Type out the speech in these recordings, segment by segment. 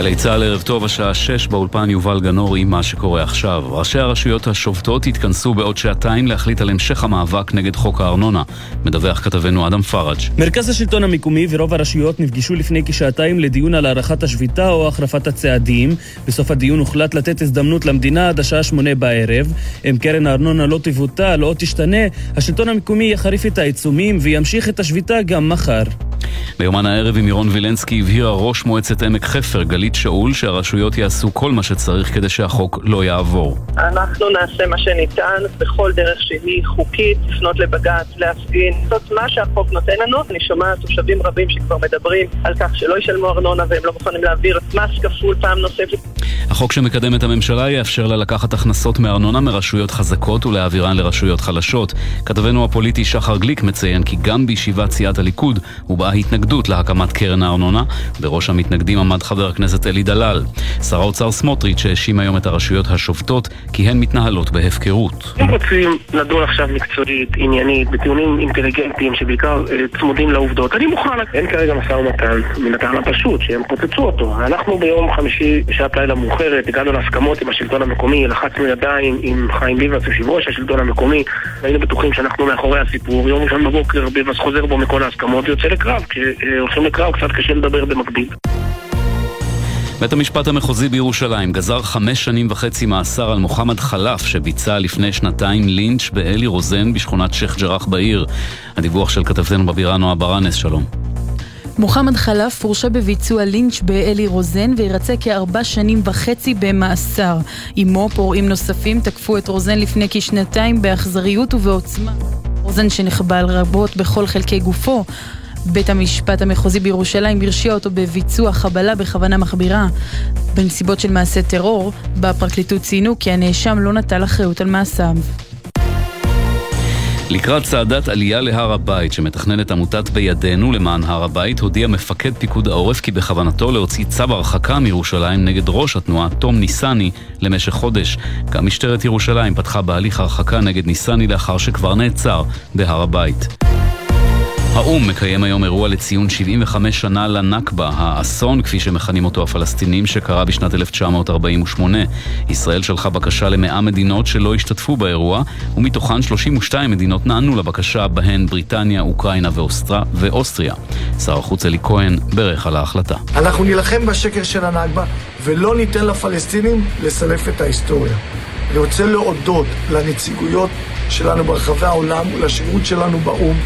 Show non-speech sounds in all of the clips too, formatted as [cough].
גלי צה"ל ערב טוב, השעה 6 באולפן יובל גנור עם מה שקורה עכשיו. ראשי הרשויות השובתות התכנסו בעוד שעתיים להחליט על המשך המאבק נגד חוק הארנונה. מדווח כתבנו אדם פראג'. מרכז השלטון המקומי ורוב הרשויות נפגשו לפני כשעתיים לדיון על הארכת השביתה או החרפת הצעדים. בסוף הדיון הוחלט לתת הזדמנות למדינה עד השעה 8 בערב. אם קרן הארנונה לא תבוטל או תשתנה, השלטון המקומי יחריף את העיצומים וימשיך את השביתה גם מחר. ביומן הערב עם ירון וילנסקי הבהירה ראש מועצת עמק חפר, גלית שאול, שהרשויות יעשו כל מה שצריך כדי שהחוק לא יעבור. אנחנו נעשה מה שניתן בכל דרך שהיא חוקית, לפנות לבג"ץ, להפגין, זאת מה שהחוק נותן לנו. אני שומעת תושבים רבים שכבר מדברים על כך שלא ישלמו ארנונה והם לא מוכנים להעביר מס כפול פעם נוספת. החוק שמקדמת הממשלה יאפשר לה לקחת הכנסות מארנונה מרשויות חזקות ולהעבירן לרשויות חלשות. כתבנו הפוליטי שחר גליק מציין כי גם בישיבת סיעת הליכוד הובעה התנגדות להקמת קרן הארנונה. בראש המתנגדים עמד חבר הכנסת אלי דלל. שר האוצר סמוטריץ' האשים היום את הרשויות השובתות כי הן מתנהלות בהפקרות. אם רוצים לדון עכשיו מקצועית, עניינית, בטיעונים אינטליגנטיים שבעיקר אה, צמודים לעובדות, אני מוכן. אין כרגע משא ומתן מן הטעם הפשוט שהם פוצצו אותו. אנחנו ביום חמישי, בשעת לילה מאוחרת, הגענו להסכמות עם השלטון המקומי, לחצנו ידיים עם חיים ביבס, יושב ראש השלטון המקומי, והיינו בטוחים שאנחנו מאחורי הסיפור. יום ראשון בבוקר ביבס חוזר בו מכל ההסכמות ויוצא לקרב. כשהולכים לקרב קצת קשה לדבר במקביל. בית המשפט המחוזי בירושלים גזר חמש שנים וחצי מאסר על מוחמד חלף שביצע לפני שנתיים לינץ' באלי רוזן בשכונת שייח' ג'ראח בעיר. הדיווח של כתבתנו בבירה נועה ברנס, שלום. מוחמד חלף הורשע בביצוע לינץ' באלי רוזן וירצה כארבע שנים וחצי במאסר. עמו פורעים נוספים תקפו את רוזן לפני כשנתיים באכזריות ובעוצמה. רוזן שנחבל רבות בכל חלקי גופו. בית המשפט המחוזי בירושלים הרשיע אותו בביצוע חבלה בכוונה מחבירה. בנסיבות של מעשה טרור, בפרקליטות ציינו כי הנאשם לא נטל אחריות על מעשיו. לקראת צעדת עלייה להר הבית שמתכננת עמותת בידינו למען הר הבית, הודיע מפקד פיקוד העורף כי בכוונתו להוציא צו הרחקה מירושלים נגד ראש התנועה תום ניסני למשך חודש. גם משטרת ירושלים פתחה בהליך הרחקה נגד ניסני לאחר שכבר נעצר בהר הבית. האו"ם מקיים היום אירוע לציון 75 שנה לנכבה, האסון, כפי שמכנים אותו הפלסטינים, שקרה בשנת 1948. ישראל שלחה בקשה למאה מדינות שלא השתתפו באירוע, ומתוכן 32 מדינות נענו לבקשה, בהן בריטניה, אוקראינה ואוסטר... ואוסטריה. שר החוץ אלי כהן בירך על ההחלטה. אנחנו נילחם בשקר של הנכבה, ולא ניתן לפלסטינים לסלף את ההיסטוריה. אני רוצה להודות לנציגויות שלנו ברחבי העולם ולשירות שלנו באו"ם.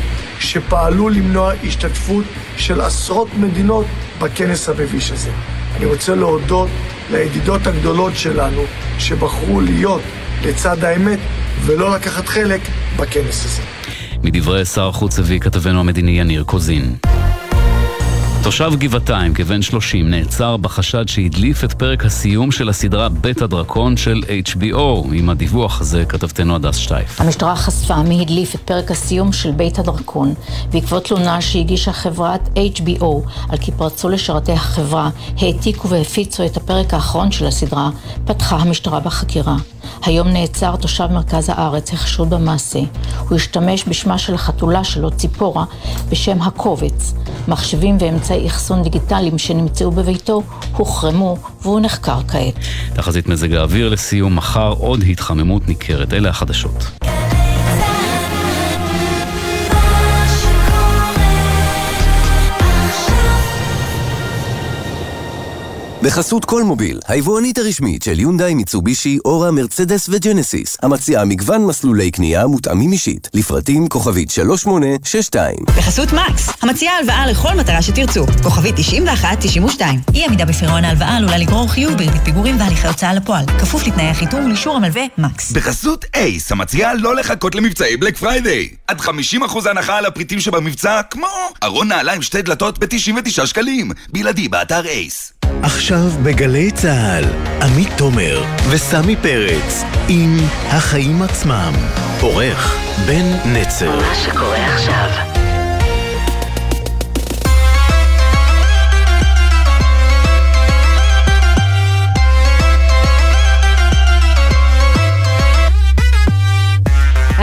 שפעלו למנוע השתתפות של עשרות מדינות בכנס המביש הזה. אני רוצה להודות לידידות הגדולות שלנו שבחרו להיות לצד האמת ולא לקחת חלק בכנס הזה. מדברי שר החוץ הביא כתבנו המדיני יניר קוזין. תושב גבעתיים, כבן 30, נעצר בחשד שהדליף את פרק הסיום של הסדרה בית הדרקון של HBO. עם הדיווח הזה כתבתנו הדס שטייף. המשטרה חשפה מי הדליף את פרק הסיום של בית הדרקון, בעקבות תלונה שהגישה חברת HBO על כי פרצו לשרתי החברה, העתיקו והפיצו את הפרק האחרון של הסדרה, פתחה המשטרה בחקירה. היום נעצר תושב מרכז הארץ החשוד במעשה. הוא השתמש בשמה של החתולה שלו, ציפורה, בשם הקובץ. מחשבים ואמצעי אחסון דיגיטליים שנמצאו בביתו הוחרמו והוא נחקר כעת. תחזית מזג האוויר לסיום, מחר עוד התחממות ניכרת. אלה החדשות. בחסות כל מוביל, היבואנית הרשמית של יונדאי, מיצובישי, אורה, מרצדס וג'נסיס, המציעה מגוון מסלולי קנייה מותאמים אישית, לפרטים כוכבית 3862. בחסות מקס, המציעה הלוואה לכל מטרה שתרצו, כוכבית 9192. אי עמידה בפירעון ההלוואה עלולה לגרור חיוב בריבית פיגורים והליכי הוצאה לפועל, כפוף לתנאי החיתום ולאישור המלווה מקס. בחסות אייס, המציעה לא לחכות למבצעי Black Friday. עד 50% הנחה על הפריטים שבמבצע, כמו ארון נעליים שתי דלתות ב-99 שקלים. בלעדי באתר אייס. עכשיו בגלי צה"ל, עמית תומר וסמי פרץ עם החיים עצמם. עורך בן נצר. מה שקורה עכשיו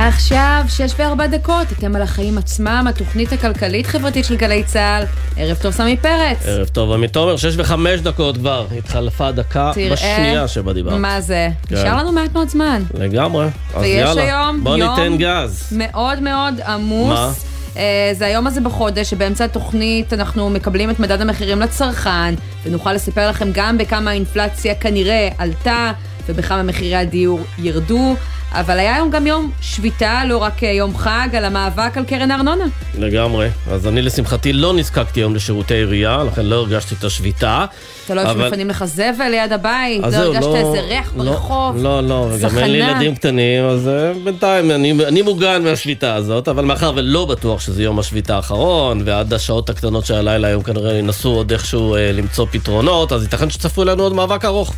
עכשיו, שש וארבע דקות, אתם על החיים עצמם, התוכנית הכלכלית-חברתית של גלי צה"ל. ערב טוב, סמי פרץ. ערב טוב, עמית תומר, שש וחמש דקות כבר. התחלפה הדקה בשנייה שבה דיברת. מה זה? כן. נשאר לנו מעט מאוד זמן. לגמרי. אז ויש יאללה, היום בוא יום ניתן גז. מאוד מאוד עמוס. מה? אה, זה היום הזה בחודש, שבאמצע התוכנית אנחנו מקבלים את מדד המחירים לצרכן, ונוכל לספר לכם גם בכמה האינפלציה כנראה עלתה, ובכמה מחירי הדיור ירדו. אבל היה היום גם יום שביתה, לא רק יום חג, על המאבק על קרן הארנונה. לגמרי. אז אני לשמחתי לא נזקקתי היום לשירותי עירייה, לכן לא הרגשתי את השביתה. אתה לא אוהב אבל- שמפנים לך זבל ליד הבית, לא הרגשת לא- איזה ריח לא- ברחוב. לא, לא, וגם אין לי סכנה. ילדים קטנים, אז אה, בינתיים אני, אני מוגן מהשביתה הזאת, אבל מאחר ולא בטוח שזה יום השביתה האחרון, ועד השעות הקטנות של הלילה היום כנראה ינסו עוד איכשהו אה, למצוא פתרונות, אז ייתכן שצפוי לנו עוד מאבק ארוך.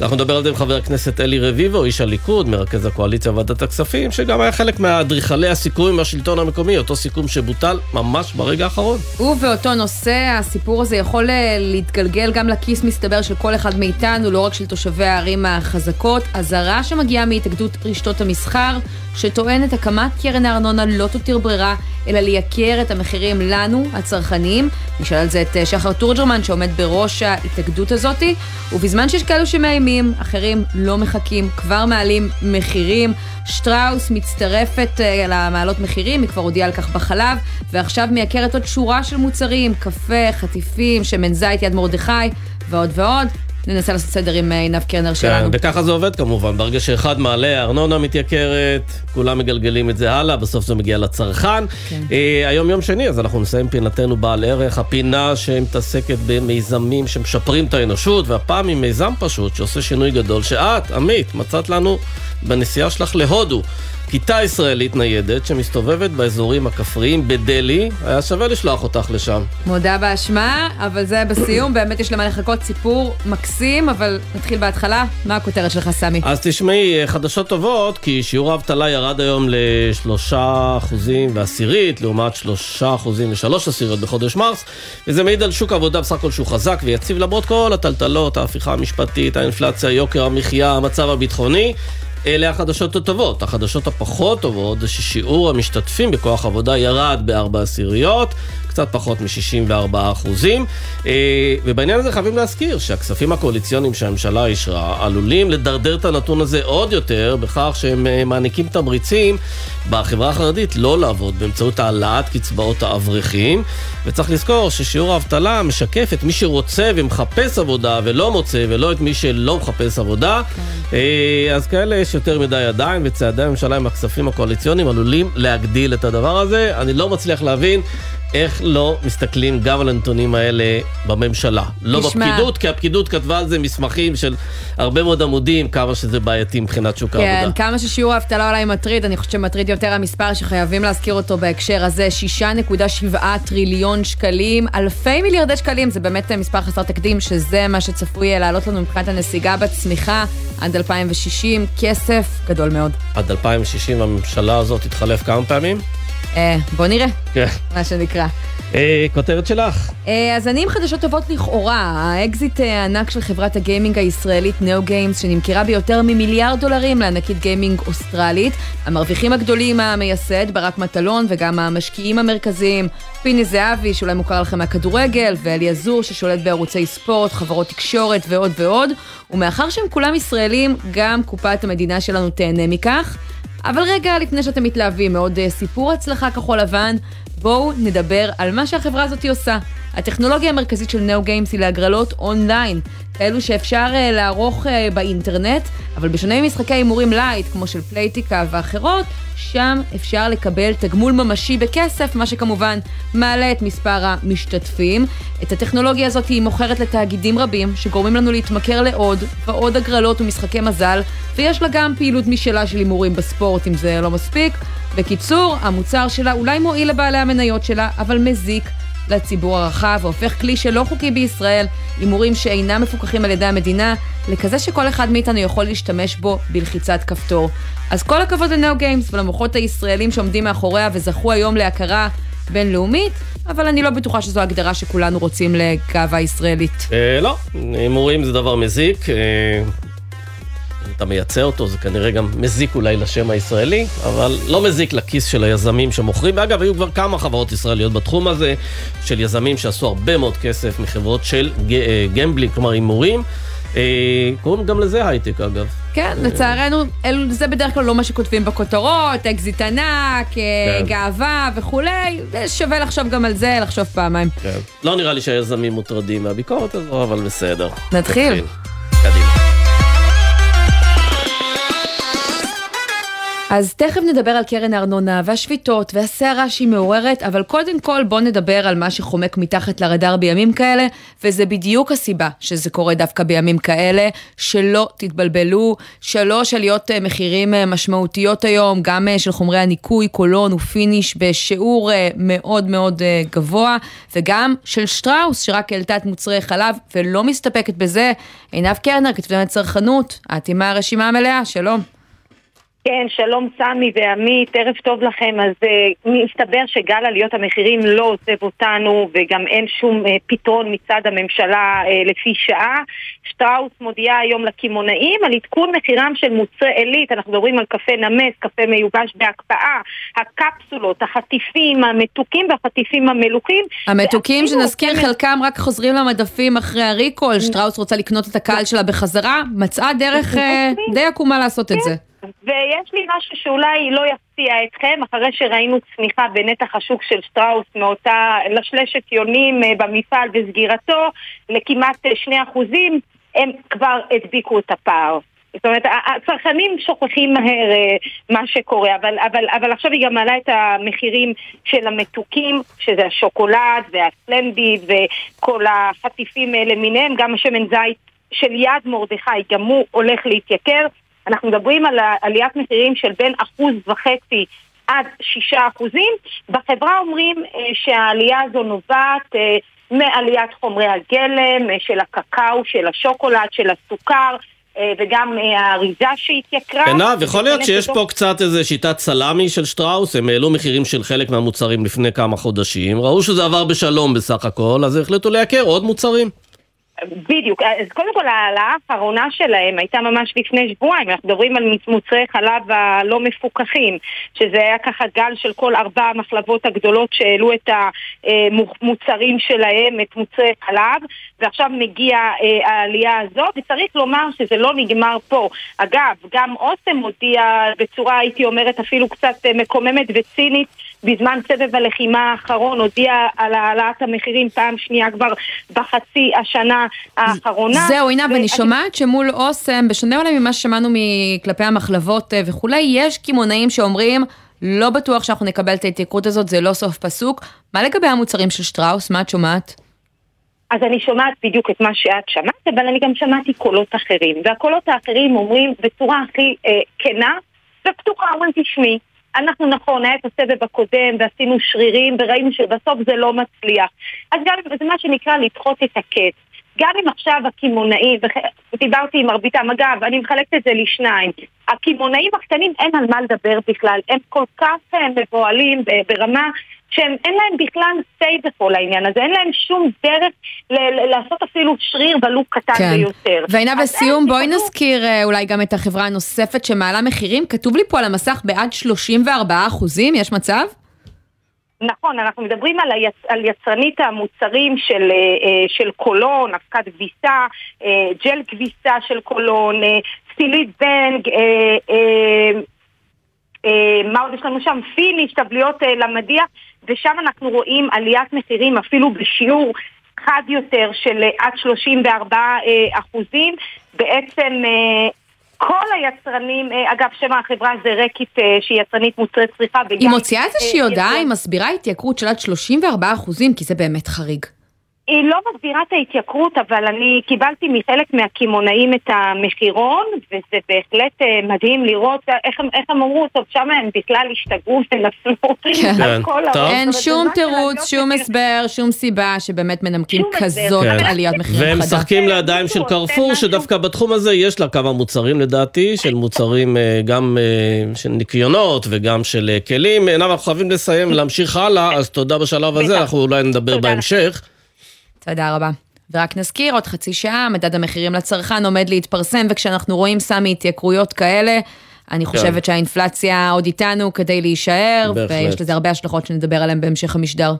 אנחנו נדבר על זה עם חבר הכנסת אלי רביבו, איש הליכוד, מרכז הקואליציה בוועדת הכספים, שגם היה חלק מאדריכלי הסיכום עם השלטון המקומי, אותו סיכום שבוטל ממש ברגע האחרון. ובאותו נושא, הסיפור הזה יכול אה, להתגלגל גם לכיס מסתבר של כל אחד מאיתנו, לא רק של תושבי הערים החזקות. אזהרה שמגיעה מהתאגדות רשתות המסחר, שטוענת הקמת קרן הארנונה לא תותיר ברירה, אלא לייקר את המחירים לנו, הצרכנים. נשאל על זה את אה, שחר תורג'רמן, שעומד בראש ההתאגדות הזאתי, ובזמן שיש כאלו שמאיימים, אחרים לא מחכים, כבר מעלים מחירים. שטראוס מצטרפת אה, למעלות מחירים, היא כבר הודיעה על כך בחלב, ועכשיו מייקרת עוד שורה של מוצרים, קפה, חטיפים, שמן זית יד מרדכי, ועוד ועוד. ננסה לעשות סדר עם אה, עינב קרנר שלנו. כן, וככה זה עובד כמובן, ברגע שאחד מעלה, הארנונה מתייקרת, כולם מגלגלים את זה הלאה, בסוף זה מגיע לצרכן. כן. אה, היום יום שני, אז אנחנו נסיים פינתנו בעל ערך, הפינה שמתעסקת במיזמים שמשפרים את האנושות, והפעם עם מיזם פשוט שעושה שינוי גדול, שאת, עמית, מצאת לנו בנסיעה שלך להודו. כיתה ישראלית ניידת שמסתובבת באזורים הכפריים בדלהי, היה שווה לשלוח אותך לשם. מודה באשמה, אבל זה בסיום, [coughs] באמת יש למה לחכות סיפור מקסים, אבל נתחיל בהתחלה. מה הכותרת שלך, סמי? אז תשמעי, חדשות טובות, כי שיעור האבטלה ירד היום לשלושה אחוזים ועשירית, לעומת שלושה אחוזים ושלוש עשיריות בחודש מרס, וזה מעיד על שוק העבודה בסך הכל שהוא חזק ויציב למרות כל הטלטלות, ההפיכה המשפטית, האינפלציה, יוקר המחיה, המצב הביטחוני. אלה החדשות הטובות. החדשות הפחות טובות זה ששיעור המשתתפים בכוח עבודה ירד בארבע עשיריות, קצת פחות מ-64 אחוזים. אה, ובעניין הזה חייבים להזכיר שהכספים הקואליציוניים שהממשלה אישרה עלולים לדרדר את הנתון הזה עוד יותר בכך שהם אה, מעניקים תמריצים בחברה החרדית לא לעבוד באמצעות העלאת קצבאות האברכים. וצריך לזכור ששיעור האבטלה משקף את מי שרוצה ומחפש עבודה ולא מוצא, ולא את מי שלא מחפש עבודה. אה, אז כאלה יש יותר מדי עדיין, וצעדי הממשלה עם הכספים הקואליציוניים עלולים להגדיל את הדבר הזה. אני לא מצליח להבין. איך לא מסתכלים גם על הנתונים האלה בממשלה. לא תשמע. בפקידות, כי הפקידות כתבה על זה מסמכים של הרבה מאוד עמודים, כמה שזה בעייתי מבחינת שוק כן, העבודה. כמה ששיעור האבטלה אולי מטריד, אני חושבת שמטריד יותר המספר שחייבים להזכיר אותו בהקשר הזה, 6.7 טריליון שקלים, אלפי מיליארדי שקלים, זה באמת מספר חסר תקדים, שזה מה שצפוי לעלות לנו מבחינת הנסיגה בצמיחה עד 2060, כסף גדול מאוד. עד 2060 הממשלה הזאת תתחלף כמה פעמים? אה, בוא נראה, כן. מה שנקרא. אה, כותרת שלך. אה, אז אני עם חדשות טובות לכאורה. האקזיט אה, הענק של חברת הגיימינג הישראלית NeoGames, שנמכרה ביותר ממיליארד דולרים לענקית גיימינג אוסטרלית. המרוויחים הגדולים המייסד, ברק מטלון, וגם המשקיעים המרכזיים, פיני זהבי, שאולי מוכר לכם מהכדורגל, ואלי עזור, ששולט בערוצי ספורט, חברות תקשורת ועוד ועוד. ומאחר שהם כולם ישראלים, גם קופת המדינה שלנו תהנה מכך. אבל רגע, לפני שאתם מתלהבים מעוד אה, סיפור הצלחה כחול לבן, בואו נדבר על מה שהחברה הזאת עושה. הטכנולוגיה המרכזית של NeoGames היא להגרלות אונליין, כאלו שאפשר אה, לערוך אה, באינטרנט, אבל בשונה ממשחקי הימורים light, כמו של פלייטיקה ואחרות, שם אפשר לקבל תגמול ממשי בכסף, מה שכמובן מעלה את מספר המשתתפים. את הטכנולוגיה הזאת היא מוכרת לתאגידים רבים, שגורמים לנו להתמכר לעוד ועוד הגרלות ומשחקי מזל, ויש לה גם פעילות משלה של הימורים בספורט, אם זה לא מספיק. בקיצור, המוצר שלה אולי מועיל לבעלי המניות שלה, אבל מזיק לציבור הרחב, והופך כלי שלא חוקי בישראל, הימורים שאינם מפוקחים על ידי המדינה, לכזה שכל אחד מאיתנו יכול להשתמש בו בלחיצת כפתור. אז כל הכבוד לנאו גיימס ולמוחות הישראלים שעומדים מאחוריה וזכו היום להכרה בינלאומית, אבל אני לא בטוחה שזו הגדרה שכולנו רוצים לגאווה ישראלית. אה, לא, הימורים זה דבר מזיק. אה, אתה מייצא אותו, זה כנראה גם מזיק אולי לשם הישראלי, אבל לא מזיק לכיס של היזמים שמוכרים. ואגב, היו כבר כמה חברות ישראליות בתחום הזה, של יזמים שעשו הרבה מאוד כסף מחברות של gambling, כלומר הימורים. קוראים גם לזה הייטק אגב. כן, לצערנו, זה בדרך כלל לא מה שכותבים בכותרות, אקזיט ענק, כן. גאווה וכולי, שווה לחשוב גם על זה, לחשוב פעמיים. כן. לא נראה לי שהיזמים מוטרדים מהביקורת הזו, אבל בסדר. נתחיל. קדימה. אז תכף נדבר על קרן הארנונה והשביתות והסערה שהיא מעוררת, אבל קודם כל בואו נדבר על מה שחומק מתחת לרדאר בימים כאלה, וזה בדיוק הסיבה שזה קורה דווקא בימים כאלה, שלא תתבלבלו, שלוש עליות אה, מחירים אה, משמעותיות היום, גם אה, של חומרי הניקוי, קולון ופיניש בשיעור מאוד מאוד גבוה, וגם של שטראוס, שרק העלתה את מוצרי חלב ולא מסתפקת בזה. עינב קרנר, כתבי צרכנות, את עם הרשימה המלאה, שלום. כן, שלום סמי ועמית, ערב טוב לכם. אז uh, מסתבר שגל עליות המחירים לא עוזב אותנו וגם אין שום uh, פתרון מצד הממשלה uh, לפי שעה. שטראוס מודיעה היום לקמעונאים על עדכון מחירם של מוצרי עילית, אנחנו מדברים על קפה נמס, קפה מיובש בהקפאה, הקפסולות, החטיפים המתוקים והחטיפים המלוכים. המתוקים שנזכיר חלקם רק חוזרים למדפים אחרי הריקול, שטראוס רוצה לקנות את הקהל שלה בחזרה, מצאה דרך די עקומה לעשות את זה. ויש לי משהו שאולי לא יפתיע אתכם, אחרי שראינו צמיחה בנתח השוק של שטראוס מאותה לשלשת יונים אה, במפעל וסגירתו לכמעט 2 אה, אחוזים, הם כבר הדביקו את הפער. זאת אומרת, הצרכנים שוכחים מהר אה, מה שקורה, אבל, אבל, אבל עכשיו היא גם מעלה את המחירים של המתוקים, שזה השוקולד והסלנדיד וכל החטיפים למיניהם, גם השמן זית של יד מרדכי, גם הוא הולך להתייקר. אנחנו מדברים על עליית מחירים של בין אחוז וחצי עד שישה אחוזים. בחברה אומרים אה, שהעלייה הזו נובעת אה, מעליית חומרי הגלם, אה, של הקקאו, של השוקולד, של הסוכר. וגם האריזה שהתייקרה. עינב, יכול להיות שיש פה קצת איזה שיטת סלאמי של שטראוס, הם העלו מחירים של חלק מהמוצרים לפני כמה חודשים, ראו שזה עבר בשלום בסך הכל, אז החליטו לייקר עוד מוצרים. בדיוק, אז קודם כל ההעלאה האחרונה שלהם הייתה ממש לפני שבועיים, אנחנו מדברים על מוצרי חלב הלא מפוקחים, שזה היה ככה גל של כל ארבע המחלבות הגדולות שהעלו את המוצרים שלהם, את מוצרי חלב, ועכשיו מגיעה אה, העלייה הזאת, וצריך לומר שזה לא נגמר פה. אגב, גם אוסם הודיע בצורה, הייתי אומרת, אפילו קצת אה, מקוממת וצינית, בזמן סבב הלחימה האחרון הודיע על העלאת המחירים פעם שנייה כבר בחצי השנה האחרונה. זהו, עינב, ו... אני שומעת שמול אוסם, בשונה אולי ממה ששמענו מכלפי המחלבות אה, וכולי, יש קמעונאים שאומרים, לא בטוח שאנחנו נקבל את ההתייקרות הזאת, זה לא סוף פסוק. מה לגבי המוצרים של שטראוס? מה את שומעת? אז אני שומעת בדיוק את מה שאת שמעת, אבל אני גם שמעתי קולות אחרים. והקולות האחרים אומרים בצורה הכי אה, כנה ופתוחה, אומרים תשמעי, אנחנו נכון, היה את הסבב הקודם ועשינו שרירים וראינו שבסוף זה לא מצליח. אז גם זה מה שנקרא לדחות את הקץ. גם אם עכשיו הקמעונאים, דיברתי עם מרביתם, אגב, אני מחלקת את זה לשניים. הקמעונאים הקטנים אין על מה לדבר בכלל, הם כל כך אה, מבוהלים ברמה שהם אין להם בכלל say בכל העניין הזה, אין להם שום דרך לעשות אפילו שריר ולו קטן כן. ביותר. ועינב לסיום, בואי בכלל... נזכיר אה, אולי גם את החברה הנוספת שמעלה מחירים, כתוב לי פה על המסך בעד 34 אחוזים, יש מצב? נכון, אנחנו מדברים על, היצ... על יצרנית המוצרים של, אה, אה, של קולון, אבקת כביסה, ג'ל כביסה של קולון, סילית בנג, מה עוד יש לנו שם? פיניש, טבליות למדיח. ושם אנחנו רואים עליית מחירים אפילו בשיעור חד יותר של עד 34 אה, אחוזים. בעצם אה, כל היצרנים, אה, אגב, שם החברה זה רקיט שהיא יצרנית מוצרי צריכה. היא מוציאה איזושהי הודעה, היא מסבירה התייקרות של עד 34 אחוזים, כי זה באמת חריג. היא לא מסבירה את ההתייקרות, אבל אני קיבלתי מחלק מהקמעונאים את המחירון, וזה בהחלט אה, מדהים לראות איך, איך הם אמרו, טוב, שם הם בכלל השתגעו ונפלו [laughs] כן. על כל העולם. אין שום תירוץ, שום הסבר, שום סיבה שבאמת מנמקים כזאת כן. עליית מחירים חדה. והם משחקים לידיים של קרפור, שדווקא בתחום הזה יש לה כמה מוצרים לדעתי, של מוצרים אה, גם אה, של ניקיונות וגם של כלים. עינב, אנחנו חייבים לסיים, להמשיך הלאה, אז תודה בשלב הזה, אנחנו אולי נדבר בהמשך. תודה רבה. ורק נזכיר, עוד חצי שעה, מדד המחירים לצרכן עומד להתפרסם, וכשאנחנו רואים, סמי, התייקרויות כאלה, אני חושבת כן. שהאינפלציה עוד איתנו כדי להישאר, בהחלט. ויש לזה הרבה השלכות שנדבר עליהן בהמשך המשדר.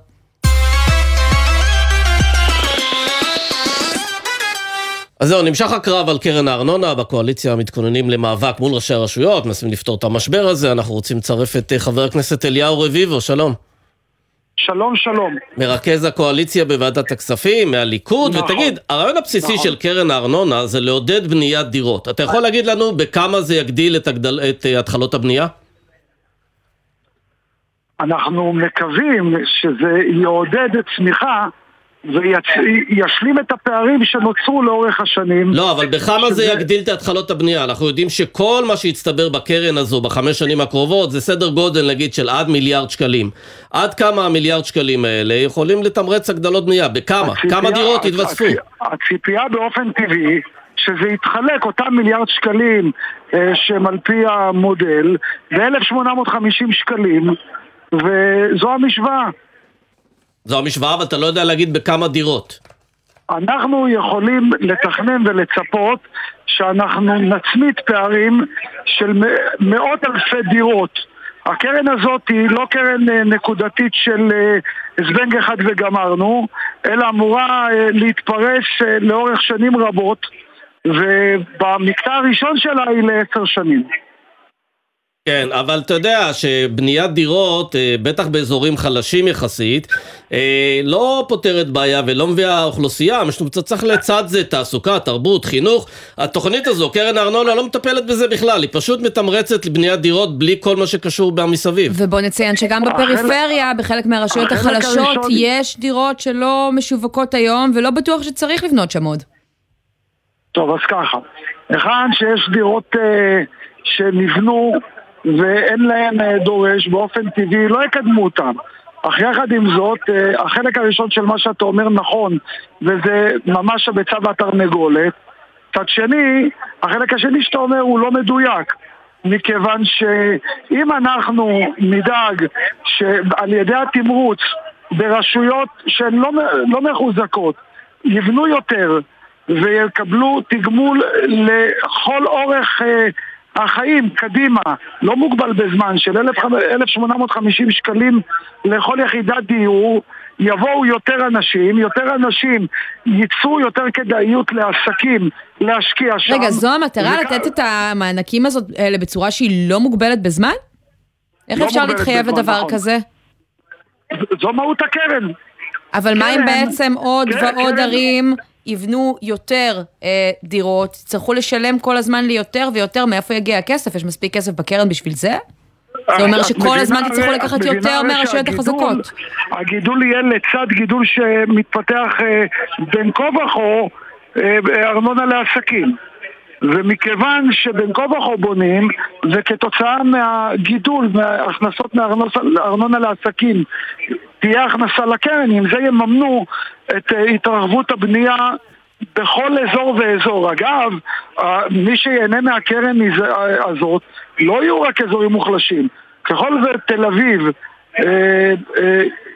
אז זהו, נמשך הקרב על קרן הארנונה, בקואליציה מתכוננים למאבק מול ראשי הרשויות, מנסים לפתור את המשבר הזה, אנחנו רוצים לצרף את אה, חבר הכנסת אליהו רביבו, שלום. שלום, שלום. מרכז הקואליציה בוועדת הכספים, מהליכוד, נכון. ותגיד, הרעיון הבסיסי נכון. של קרן הארנונה זה לעודד בניית דירות. אתה יכול להגיד לנו בכמה זה יגדיל את, הגדל, את אה, התחלות הבנייה? אנחנו מקווים שזה יעודד צמיחה וישלים את הפערים שנוצרו לאורך השנים. לא, אבל בכמה זה שזה- יגדיל את התחלות הבנייה? אנחנו יודעים שכל מה שהצטבר בקרן הזו בחמש שנים הקרובות זה סדר גודל נגיד של עד מיליארד שקלים. עד כמה המיליארד שקלים האלה יכולים לתמרץ הגדלות בנייה? בכמה? הציפייה- כמה דירות יתווספו? הצ- הציפייה באופן טבעי שזה יתחלק, אותם מיליארד שקלים אה, שהם על פי המודל, ב-1850 שקלים, וזו המשוואה. זו המשוואה, אבל אתה לא יודע להגיד בכמה דירות. אנחנו יכולים לתכנן ולצפות שאנחנו נצמית פערים של מאות אלפי דירות. הקרן הזאת היא לא קרן אה, נקודתית של אה, זבנג אחד וגמרנו, אלא אמורה אה, להתפרס לאורך שנים רבות, ובמקטע הראשון שלה היא לעשר שנים. כן, אבל אתה יודע שבניית דירות, אה, בטח באזורים חלשים יחסית, אה, לא פותרת בעיה ולא מביאה אוכלוסייה, משום שאתה צריך לצד זה תעסוקה, תרבות, חינוך. התוכנית הזו, קרן הארנונה לא מטפלת בזה בכלל, היא פשוט מתמרצת לבניית דירות בלי כל מה שקשור בה מסביב. ובוא נציין שגם בפריפריה, בחלק מהרשויות החלשות, יש דירות שלא משווקות היום, ולא בטוח שצריך לבנות שם עוד. טוב, אז ככה. היכן שיש דירות אה, שנבנו ואין להן אה, דורש, באופן טבעי לא יקדמו אותן. אך יחד עם זאת, אה, החלק הראשון של מה שאתה אומר נכון, וזה ממש הביצה והתרנגולת. מצד שני, החלק השני שאתה אומר הוא לא מדויק. מכיוון שאם אנחנו נדאג שעל ידי התמרוץ ברשויות שהן לא, לא מחוזקות יבנו יותר ויקבלו תגמול לכל אורך אה, החיים קדימה, לא מוגבל בזמן, של 1,850 שקלים לכל יחידת דיור, יבואו יותר אנשים, יותר אנשים ייצרו יותר כדאיות לעסקים להשקיע שם. רגע, זו המטרה וכ- לתת את המענקים הזאת האלה בצורה שהיא לא מוגבלת בזמן? איך לא אפשר להתחייב בזמן, לדבר נכון. כזה? זו מהות הקרן. אבל מה אם קרן- בעצם עוד קרן- ועוד קרן- ערים יבנו יותר אה, דירות, יצטרכו לשלם כל הזמן ליותר ויותר, מאיפה יגיע הכסף? יש מספיק כסף בקרן בשביל זה? זה אומר את שכל הזמן תצטרכו לקחת יותר מהרשויות החזקות. הגידול יהיה לצד גידול שמתפתח אה, בין כה וכה אה, ארנונה לעסקים. ומכיוון שבין כה וכה בונים, וכתוצאה מהגידול, מההכנסות מארנונה לעסקים, תהיה הכנסה לקרן, אם זה יממנו את אה, התרחבות הבנייה בכל אזור ואזור. אגב, אה, מי שיהנה מהקרן אה, הזאת לא יהיו רק אזורים מוחלשים. ככל ותל אביב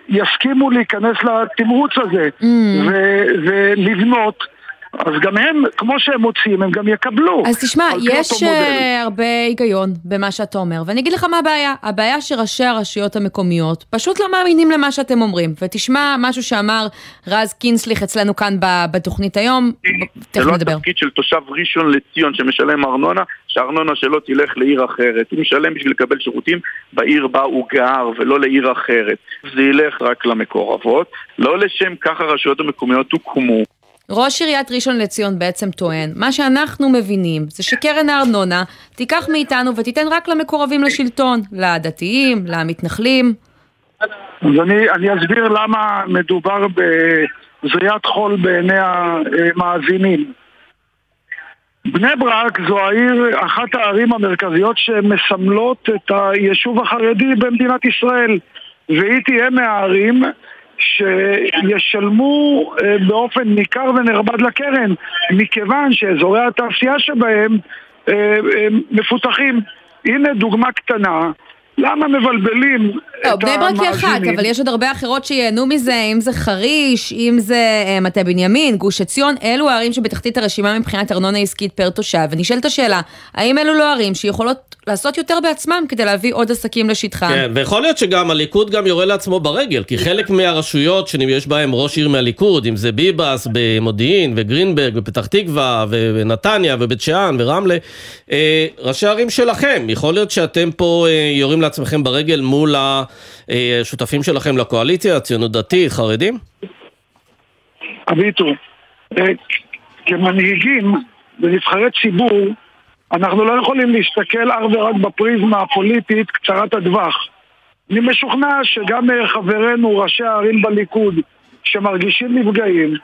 יסכימו להיכנס לתמרוץ הזה ו- ולבנות, אז גם הם, כמו שהם מוציאים, הם גם יקבלו. אז תשמע, פי יש. אה, הרבה היגיון במה שאתה אומר, ואני אגיד לך מה הבעיה. הבעיה שראשי הרשויות המקומיות פשוט לא מאמינים למה שאתם אומרים. ותשמע משהו שאמר רז קינסליך אצלנו כאן בתוכנית היום, זה תכף לא נדבר. התפקיד של תושב ראשון לציון שמשלם ארנונה, שהארנונה שלו תלך לעיר אחרת. הוא משלם בשביל לקבל שירותים בעיר בה הוא גר, ולא לעיר אחרת. זה ילך רק למקורבות. לא לשם כך הרשויות המקומיות הוקמו. ראש עיריית ראשון לציון בעצם טוען, מה שאנחנו מבינים זה שקרן הארנונה תיקח מאיתנו ותיתן רק למקורבים לשלטון, לדתיים, למתנחלים. אז אני, אני אסביר למה מדובר בזריית חול בעיני המאזינים. בני ברק זו העיר, אחת הערים המרכזיות שמסמלות את היישוב החרדי במדינת ישראל והיא תהיה מהערים שישלמו אה, באופן ניכר ונרבד לקרן מכיוון שאזורי התעשייה שבהם אה, מפותחים. הנה דוגמה קטנה למה מבלבלים לא, בני ברק היא אחת. אבל יש עוד הרבה אחרות שייהנו מזה, אם זה חריש, אם זה אה, מטה בנימין, גוש עציון, אלו הערים שבתחתית הרשימה מבחינת ארנונה עסקית פר תושב. ונשאלת השאלה, האם אלו לא ערים שיכולות לעשות יותר בעצמם כדי להביא עוד עסקים לשטחם? כן, ויכול להיות שגם הליכוד גם יורה לעצמו ברגל, כי חלק מהרשויות שיש בהן ראש עיר מהליכוד, אם זה ביבס במודיעין וגרינברג ופתח תקווה ונתניה ובית שאן ורמלה, אה, ראשי ערים שלכם, יכול להיות שאתם פה אה, יורים לעצמכם ברגל מול השותפים שלכם לקואליציה, הציונות דתית, חרדים? אביטו, אה, כמנהיגים ונבחרי ציבור, אנחנו לא יכולים להסתכל אך ורק בפריזמה הפוליטית קצרת הטווח. אני משוכנע שגם אה, חברינו, ראשי הערים בליכוד, שמרגישים נפגעים,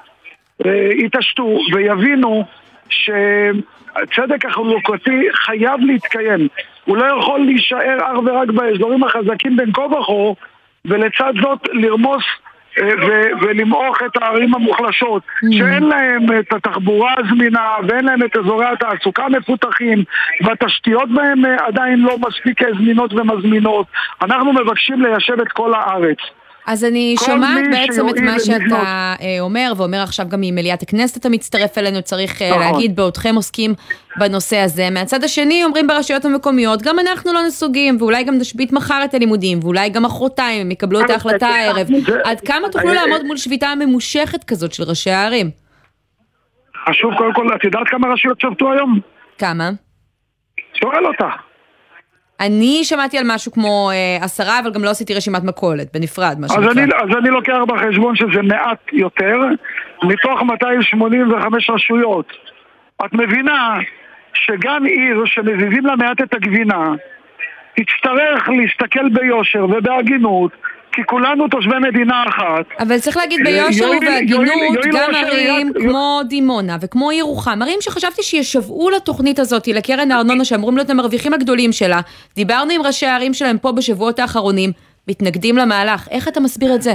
אה, יתעשתו ויבינו שהצדק החלוקתי חייב להתקיים. הוא לא יכול להישאר אך ורק באזורים החזקים בין כה וכה, ולצד זאת לרמוס אה, ו- ולמעוך את הערים המוחלשות, שאין להם את התחבורה הזמינה ואין להם את אזורי התעסוקה המפותחים והתשתיות בהם אה, עדיין לא מספיק זמינות ומזמינות. אנחנו מבקשים ליישב את כל הארץ. אז אני שומעת בעצם את מה לבנות. שאתה אה, אומר, ואומר עכשיו גם ממליאת הכנסת אתה מצטרף אלינו, צריך אה, נכון. להגיד, בעודכם עוסקים בנושא הזה. מהצד השני אומרים ברשויות המקומיות, גם אנחנו לא נסוגים, ואולי גם נשבית מחר את הלימודים, ואולי גם מחרתיים הם יקבלו את ההחלטה הערב. עד כמה תוכלו אה, לעמוד מול שביתה ממושכת כזאת של ראשי הערים? חשוב קודם כל, את יודעת כמה רשויות שבתו היום? כמה? שואל אותה. אני שמעתי על משהו כמו אה, עשרה, אבל גם לא עשיתי רשימת מכולת, בנפרד, מה אז שנקרא. אני, אז אני לוקח בחשבון שזה מעט יותר, מתוך 285 רשויות. את מבינה שגם עיר שמזיזים לה מעט את הגבינה, תצטרך להסתכל ביושר ובהגינות, כי כולנו תושבי מדינה אחת. אבל צריך להגיד ביושר ובהגינות, גם ערים כמו דימונה וכמו ירוחם, ערים שחשבתי שישוועו לתוכנית הזאת, לקרן הארנונה, שאמורים להיות המרוויחים הגדולים שלה. דיברנו עם ראשי הערים שלהם פה בשבועות האחרונים, מתנגדים למהלך. איך אתה מסביר את זה?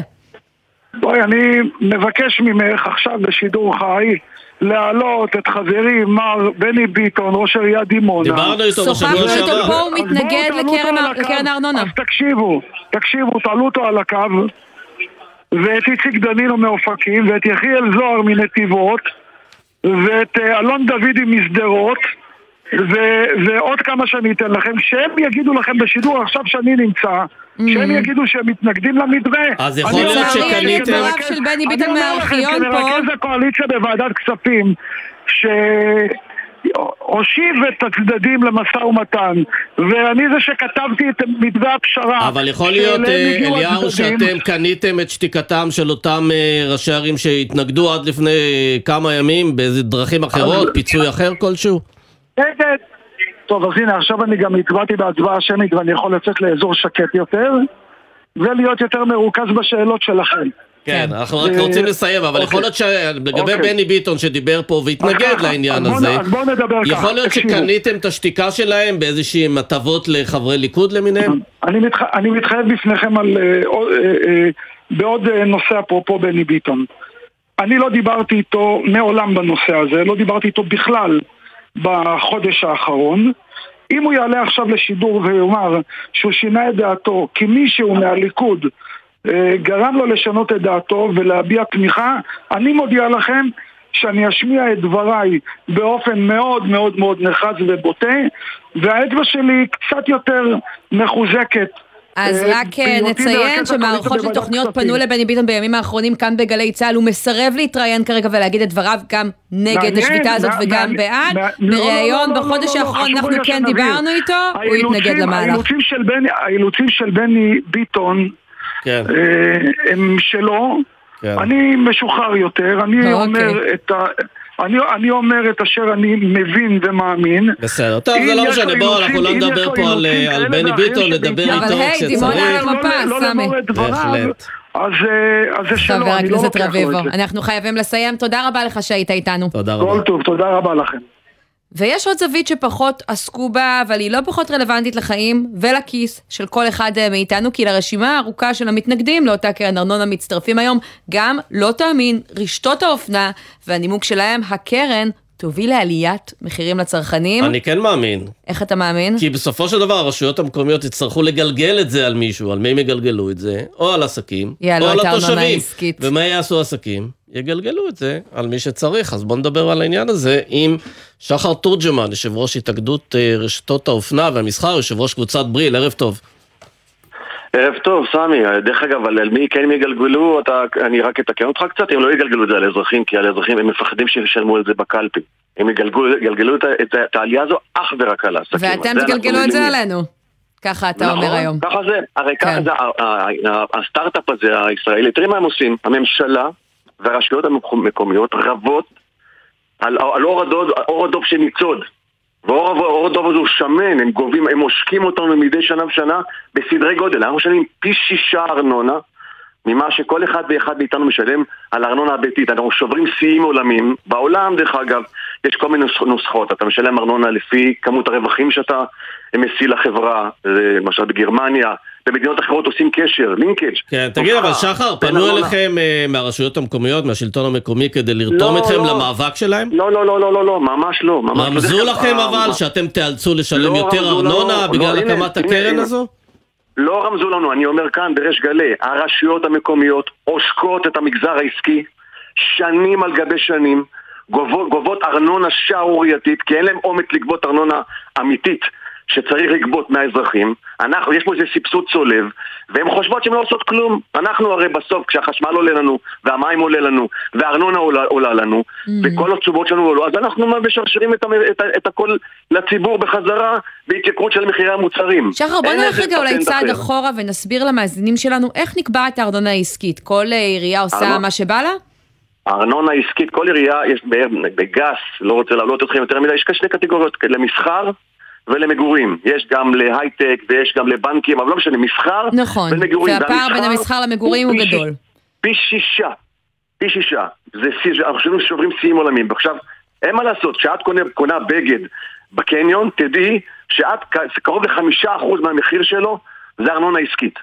בואי, אני מבקש ממך עכשיו בשידור חי להעלות את חברי מר בני ביטון, ראש עיריית דימונה. דיברנו איתו בשבוע שוחחנו איתו שעבר. פה, הוא מתנגד לקרן הארנונה. אז תקשיבו, תקשיבו, תעלו אותו על הקו, ואת איציק דנינו מאופקים, ואת יחיאל זוהר מנתיבות, ואת אה, אלון דוידי משדרות, ו- ועוד כמה שאני אתן לכם, שהם יגידו לכם בשידור עכשיו שאני נמצא, שהם יגידו שהם מתנגדים למתווה. אז יכול אני להיות אומר שקניתם- דבריו כמרכז- של בני אני ביטון אומר לכם, מהארכיון פה. כמרכז הקואליציה בוועדת כספים, שהושיב את הצדדים למשא ומתן, ואני זה שכתבתי את מתווה הפשרה. אבל יכול להיות, אה, אליהו. שאתם קניתם את שתיקתם של אותם אה, ראשי ערים שהתנגדו עד לפני אה, כמה ימים באיזה דרכים אחרות, פיצוי אחר כלשהו? נגד. טוב, אז הנה, עכשיו אני גם הצבעתי בהצבעה שמית ואני יכול לצאת לאזור שקט יותר, ולהיות יותר מרוכז בשאלות שלכם. כן, אנחנו רק אה, רוצים לסיים, אבל אוקיי. יכול להיות שלגבי אוקיי. בני ביטון שדיבר פה והתנגד לעניין הזה, יכול להיות. שקניתם את השתיקה שלהם באיזשהם הטבות לחברי ליכוד למיניהם? אני, מתח... אני מתחייב בפניכם על, אה, אה, אה, בעוד אה, נושא אפרופו בני ביטון. אני לא דיברתי איתו מעולם בנושא הזה, לא דיברתי איתו בכלל בחודש האחרון. אם הוא יעלה עכשיו לשידור ויאמר שהוא שינה את דעתו כי מישהו מהליכוד אה, גרם לו לשנות את דעתו ולהביע תמיכה, אני מודיע לכם שאני אשמיע את דבריי באופן מאוד מאוד מאוד נחרץ ובוטה והאצבע שלי קצת יותר מחוזקת. אז אה, רק אה, נציין שמערכות הקואליציה של בוועדת תוכניות כספים. פנו לבני ביטון בימים האחרונים כאן בגלי צה"ל, הוא מסרב להתראיין כרגע ולהגיד את דבריו גם נגד השביתה הזאת וגם בעד. לא, לא, בריאיון לא, בחודש האחרון אנחנו כן. דיברנו איתו, הוא התנגד למהלך. האילוצים של בני- האילוצים של בני ביטון כן. אה, הם שלו, כן. אני משוחרר יותר, אני אוקיי. אומר את ה... אני, אני אומר את אשר אני מבין ומאמין. בסדר, טוב, זה לא משנה, בואו, אנחנו לא נדבר פה על, אה, על בני ביטון, נדבר שבעיקר- אבל איתו היי, דימונה על כשצריך. המפה, לא סמי. לאמור את דבריו, בהחלט. אז, אה, אז זה שלו, חבר אני לא הכנסת רביבו. אנחנו חייבים לסיים, תודה רבה לך שהיית איתנו. תודה כל רבה. טוב, תודה רבה לכם. ויש עוד זווית שפחות עסקו בה, אבל היא לא פחות רלוונטית לחיים ולכיס של כל אחד אה, מאיתנו, כי לרשימה הארוכה של המתנגדים לאותה קרן ארנונה מצטרפים היום גם, לא תאמין, רשתות האופנה, והנימוק שלהם, הקרן תוביל לעליית מחירים לצרכנים? אני כן מאמין. איך אתה מאמין? כי בסופו של דבר הרשויות המקומיות יצטרכו לגלגל את זה על מישהו, על מי הם יגלגלו את זה? או על עסקים, יעלו או על התושבים. ומה יעשו עסקים? יגלגלו את זה על מי שצריך. אז בואו נדבר על העניין הזה עם שחר תורג'מן, יושב ראש התאגדות אה, רשתות האופנה והמסחר, יושב ראש קבוצת בריל, ערב טוב. ערב טוב, סמי. דרך אגב, על מי כן הם יגלגלו, אתה, אני רק אתקן אותך קצת, הם לא יגלגלו את זה על אזרחים, כי על אזרחים הם מפחדים שישלמו את זה בקלפי. הם יגלגלו, יגלגלו את, את, את העלייה הזו אך ורק על העסקים. ואתם תגלגלו את זה. עלינו. ככה אתה נכון, אומר היום. ככה זה, הרי כן. ככה זה, הסטארט-אפ הזה הישראלי, תראי מה הם עושים, הממשלה והרשויות המקומיות רבות על, על אור הדוב, אור הדוב שניצוד. ואור אור הדוב הזה הוא שמן, הם גובים, הם עושקים אותנו מדי שנה ושנה בסדרי גודל. אנחנו משלמים פי שישה ארנונה ממה שכל אחד ואחד מאיתנו משלם על הארנונה הביתית. אנחנו שוברים שיאים עולמיים. בעולם, דרך אגב, יש כל מיני נוס- נוסחאות. אתה משלם ארנונה לפי כמות הרווחים שאתה משיא לחברה, למשל בגרמניה. במדינות אחרות עושים קשר, לינקג'. כן, תגיד, אבל שחר, פנו אליכם אה, מהרשויות המקומיות, מהשלטון המקומי, כדי לרתום לא, אתכם לא. למאבק שלהם? לא, לא, לא, לא, לא, לא, ממש לא. רמזו לכם אבל שאתם תיאלצו לשלם יותר ארנונה בגלל הקמת הקרן. הזו? לא רמזו לנו, אני אומר כאן בריש גלי, הרשויות המקומיות עושקות את המגזר העסקי שנים על גבי שנים, גובות, גובות ארנונה שערורייתית, כי אין להם אומץ לגבות ארנונה אמיתית שצריך לגבות מהאזרחים. אנחנו, יש פה איזה סבסוד צולב, והן חושבות שהן לא עושות כלום. אנחנו הרי בסוף, כשהחשמל עולה לנו, והמים עולה לנו, והארנונה עולה, עולה לנו, וכל התשובות שלנו עולו, אז אנחנו משרשרים את, את, את הכל לציבור בחזרה בהתייקרות של מחירי המוצרים. שחר, בוא נלך רגע אולי צעד. אחורה ונסביר למאזינים שלנו איך נקבעת הארנונה העסקית. כל אה, עירייה עושה ארנונה- מה שבא לה? הארנונה העסקית, כל עירייה, יש בגס, לא רוצה להעלות אתכם יותר מדי, יש כאן שני קטגוריות, למסחר ולמגורים. יש גם להייטק ויש גם לבנקים, אבל לא משנה, מסחר נכון, ומגורים. והפער בין המסחר למגורים הוא פי גדול. פי שישה, פי שישה. זה שיא, אנחנו שוברים- שוברים שיאים עולמיים. ועכשיו, אין מה לעשות, כשאת קונה, קונה בגד בקניון, תדעי שאת, קרוב לחמישה אחוז מהמחיר שלו זה ארנונה עסקית.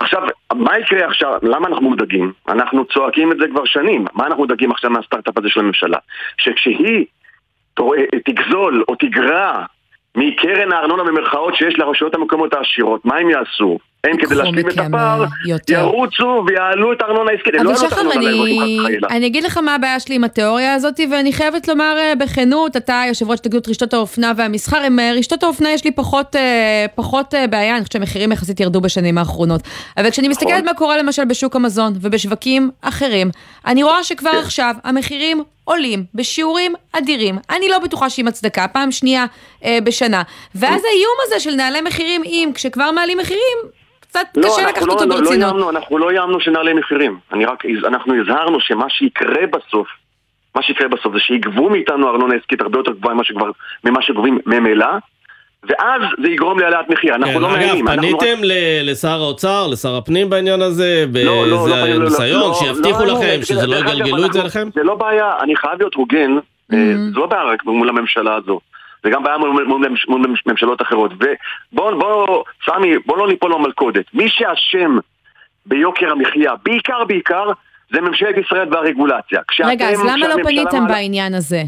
עכשיו, מה יקרה עכשיו? למה אנחנו מודאגים? אנחנו צועקים את זה כבר שנים. מה אנחנו מודאגים עכשיו מהסטארט-אפ הזה של הממשלה? שכשהיא תור- תגזול או תגרע מקרן הארנונה במרכאות שיש לרשויות המקומיות העשירות, מה הם יעשו? הם כדי להשלים את הפער, אה. ירוצו ויעלו את הארנונה העסקית. לא אבל את שחר, אני... אגיד לך מה הבעיה שלי עם התיאוריה הזאת, ואני חייבת לומר אה, בכנות, אתה יושב ראש התאגדות רשתות האופנה והמסחר, עם אה, רשתות האופנה יש לי פחות, פחות בעיה, אני חושבת שהמחירים יחסית ירדו בשנים האחרונות. אבל כשאני מסתכלת נכון. מה קורה למשל בשוק המזון ובשווקים אחרים, אני רואה שכבר כן. עכשיו המחירים עולים בשיעורים אדירים. אני לא בטוחה שעם הצדקה, פעם שנייה אה, בשנה. ואז האיום הזה של נעלי מחירים, אם כשכבר מעלים מחירים, קצת לא, קשה אנחנו לקחת לא- אותו לא- לא ברצינות. איימנו, אנחנו לא איימנו שנעלה מחירים. אני רק, אנחנו הזהרנו שמה שיקרה בסוף, מה שיקרה בסוף זה שיגבו מאיתנו ארנונה עסקית הרבה יותר גבוהה ממה ממה שגובים ממילא, ואז זה יגרום להעלאת מחיר. אנחנו כן, לא מאיימים. אגב, רק- פניתם ל- לשר האוצר, לשר הפנים בעניין הזה, לא, לא, לא באיזה לא, ניסיון, לא, שיבטיחו לא, לכם לא, שזה לא יגלגלו את זה לכם? זה לא בעיה, אני חייב להיות הוגן, אה, זו לא בעיה רק מול הממשלה הזו. זה גם בעיה מול, מול, מול ממשלות אחרות. ובוא, בוא, סמי, בוא לא ניפול במלכודת. מי שאשם ביוקר המחיה, בעיקר בעיקר, זה ממשלת ישראל והרגולציה. רגע, אז למה לא פניתם מעלה- בעניין הזה?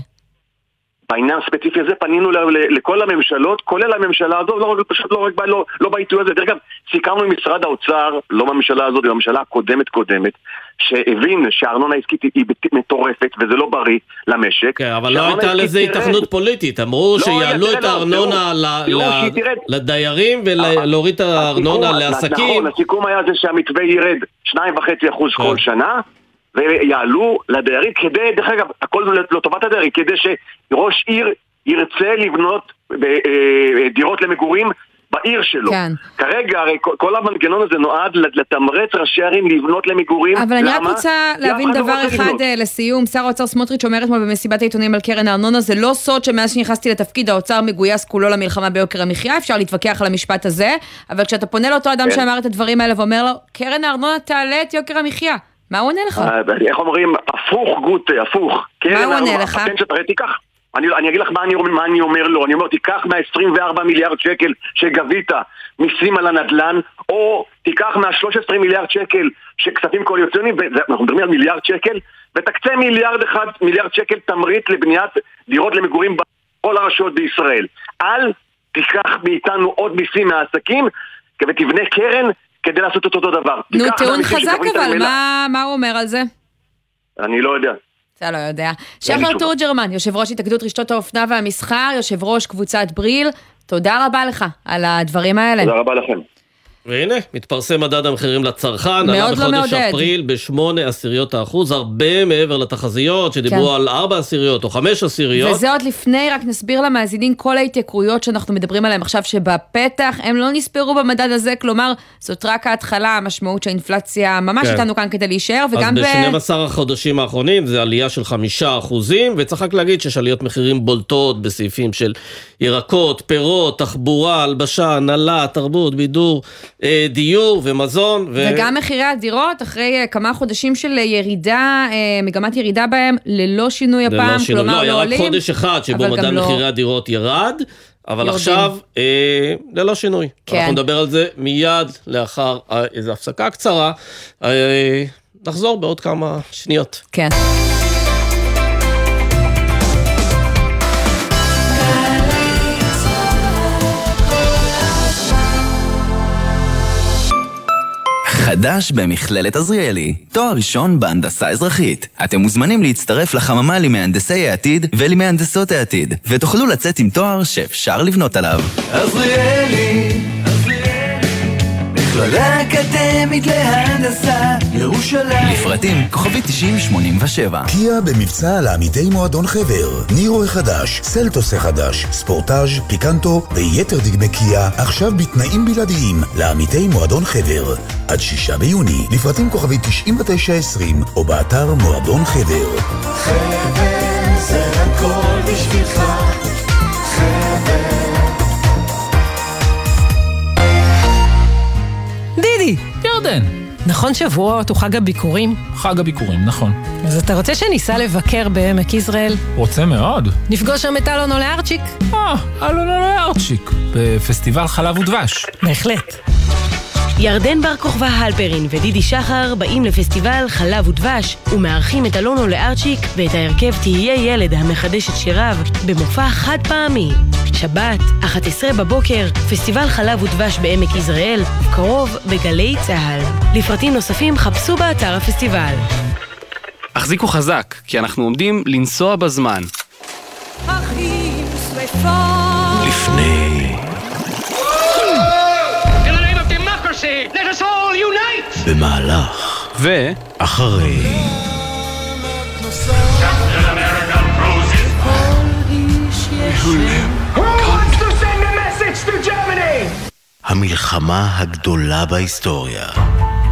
בעניין הספציפי הזה פנינו לכל הממשלות, כולל הממשלה הזו, לא, פשוט לא לא, לא בעיתוי הזה. דרך אגב, סיכמנו עם משרד האוצר, לא בממשלה הזאת, בממשלה הקודמת קודמת, שהבין שהארנונה העסקית היא, מטורפת וזה לא בריא למשק. כן, אבל לא הייתה לזה תרד. היתכנות פוליטית, אמרו לא, שיעלו את לא, הארנונה. לדיירים ולהוריד את הארנונה הסיכום- לעסקים. נכון, הסיכום היה זה שהמתווה ירד 2.5% כל כן. שנה, ויעלו לדיירים כדי, דרך אגב, הכל לטובת הדיירים, כדי שראש עיר ירצה לבנות ב- אה, דירות למגורים בעיר שלו. כן. כרגע הרי כל- המנגנון הזה נועד לתמרץ ראשי ערים לבנות למגורים. אבל אני רק למה? רוצה להבין לא דבר אחד לבנות. אה, לסיום. שר האוצר סמוטריץ' אומר אתמול במסיבת העיתונים על קרן הארנונה, זה לא סוד שמאז שנכנסתי לתפקיד האוצר מגויס כולו למלחמה ביוקר המחיה, אפשר להתווכח על המשפט הזה, אבל כשאתה פונה לאותו אדם כן. שאמר את הדברים האלה ואומר לו, קרן הארנונה תעלה את יוקר המחיה, מה הוא עונה לך? אה, איך אומרים? הפוך גוטה, הפוך. כן, מה הוא עונה לך? תיקח. אני, אני אגיד לך מה אני, מה אני אומר לו, אני אומר תיקח מה-24 מיליארד שקל שגבית מיסים על הנדלן, או תיקח מה-13 מיליארד שקל של כספים קואליציוניים, ואנחנו מדברים על מיליארד שקל ותקצה מיליארד אחד, מיליארד שקל תמריץ לבניית דירות למגורים בכל הרשויות בישראל. אל תיקח מאיתנו עוד מיסים מהעסקים ותבנה קרן כדי לעשות את אותו דבר. נו, טיעון חזק אבל. מה- מה הוא אומר על זה? אני לא יודע. אתה לא יודע. שחר. תורג'רמן, יושב ראש התאגדות רשתות האופנה והמסחר, יושב ראש קבוצת בריל, תודה רבה לך על הדברים האלה. תודה רבה לכם. והנה, מתפרסם מדד המחירים לצרכן, מאוד עלה לא בחודש מעודד. אפריל בשמונה עשיריות האחוז, הרבה מעבר לתחזיות שדיברו כן. על ארבע עשיריות או חמש עשיריות. וזה עוד לפני, רק נסביר למאזינים, כל ההתייקרויות שאנחנו מדברים עליהן עכשיו שבפתח, הם לא נספרו במדד הזה, כלומר, זאת רק ההתחלה, המשמעות שהאינפלציה ממש כן. איתנו כאן כדי להישאר, וגם ב... אז ב-12 החודשים האחרונים זה עלייה של חמישה אחוזים, וצריך רק להגיד שיש עליות מחירים בולטות בסעיפים של ירקות, פירות, תחבורה, הלבשה, הנהלה, תרבות, בידור, דיור ומזון. ו... וגם מחירי הדירות, אחרי אה, כמה חודשים של אה, ירידה, אה, מגמת ירידה בהם, ללא שינוי ללא הפעם, שינוי. כלומר לא, לא רק עולים. חודש אחד שבו מדד לא- מחירי הדירות ירד, אבל יורדים. עכשיו אה, ללא שינוי. כן. אנחנו נדבר על זה מיד לאחר אה, איזו הפסקה קצרה. אה, נחזור בעוד כמה שניות. כן. חדש במכללת עזריאלי, תואר ראשון בהנדסה אזרחית. אתם מוזמנים להצטרף לחממה למהנדסי העתיד ולמהנדסות העתיד, ותוכלו לצאת עם תואר שאפשר לבנות עליו. עזריאלי, מכללה אקדמית להנדסה, ירושלים. לפרטים כוכבי 9087. קיה במבצע לעמיתי מועדון חבר. נירו החדש, סלטוס החדש, ספורטאז', פיקנטו ויתר דגמי קיה, עכשיו בתנאים בלעדיים לעמיתי מועדון חבר. עד שישה ביוני, לפרטים כוכבי 9920 או באתר מועדון חבר. חבר זה הכל בשבילך, נכון שבועות הוא חג הביקורים? חג הביקורים, נכון. אז אתה רוצה שניסע לבקר בעמק יזרעאל? רוצה מאוד. נפגוש שם את אלון אולארצ'יק? אה, אלון אולארצ'יק, בפסטיבל חלב ודבש. בהחלט. ירדן בר כוכבא הלפרין ודידי שחר באים לפסטיבל חלב ודבש ומארחים את אלונו לארצ'יק ואת ההרכב תהיה ילד המחדש את שיריו במופע חד פעמי. שבת, 11 בבוקר, פסטיבל חלב ודבש בעמק יזרעאל, קרוב בגלי צה"ל. לפרטים נוספים חפשו באתר הפסטיבל. החזיקו חזק, כי אנחנו עומדים לנסוע בזמן. לפני במהלך ו... אחרי? המלחמה הגדולה בהיסטוריה.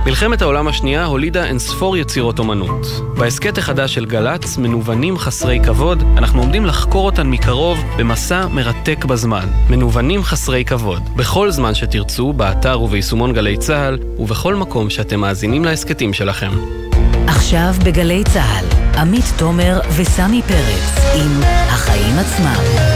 מלחמת העולם השנייה הולידה אינספור יצירות אומנות. בהסכת החדש של גל"צ, מנוונים חסרי כבוד, אנחנו עומדים לחקור אותן מקרוב במסע מרתק בזמן. מנוונים חסרי כבוד. בכל זמן שתרצו, באתר וביישומון גלי צה"ל, ובכל מקום שאתם מאזינים להסכתים שלכם. עכשיו בגלי צה"ל, עמית תומר וסמי פרץ עם החיים עצמם.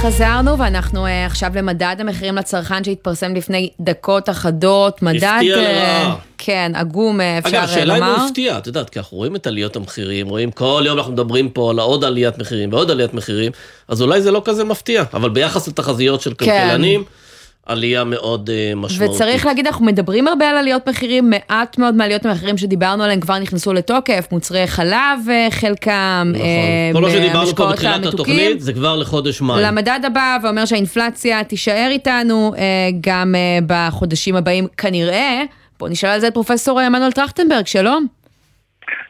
חזרנו ואנחנו uh, עכשיו למדד המחירים לצרכן שהתפרסם לפני דקות אחדות. מדד, הפתיע אה, לרעה. כן, עגום אה, אפשר אגב, אה, השאלה אם לומר. הוא הפתיע, את יודעת, כי אנחנו רואים את עליות המחירים, רואים כל יום אנחנו מדברים פה על עוד עליית מחירים ועוד עליית מחירים, אז אולי זה לא כזה מפתיע, אבל ביחס לתחזיות של כן. עלייה מאוד אה, משמעותית. וצריך להגיד, אנחנו מדברים הרבה על עליות מחירים, מעט מאוד מעליות המחירים שדיברנו עליהן כבר נכנסו לתוקף, מוצרי חלב אה, חלקם, נכון. אה, כל מה שדיברנו פה בתחילת. התוכנית זה כבר לחודש מאי. למדד הבא ואומר שהאינפלציה תישאר איתנו אה, גם אה, בחודשים הבאים כנראה. בואו נשאל על זה את פרופסור עמנואל טרכטנברג, שלום.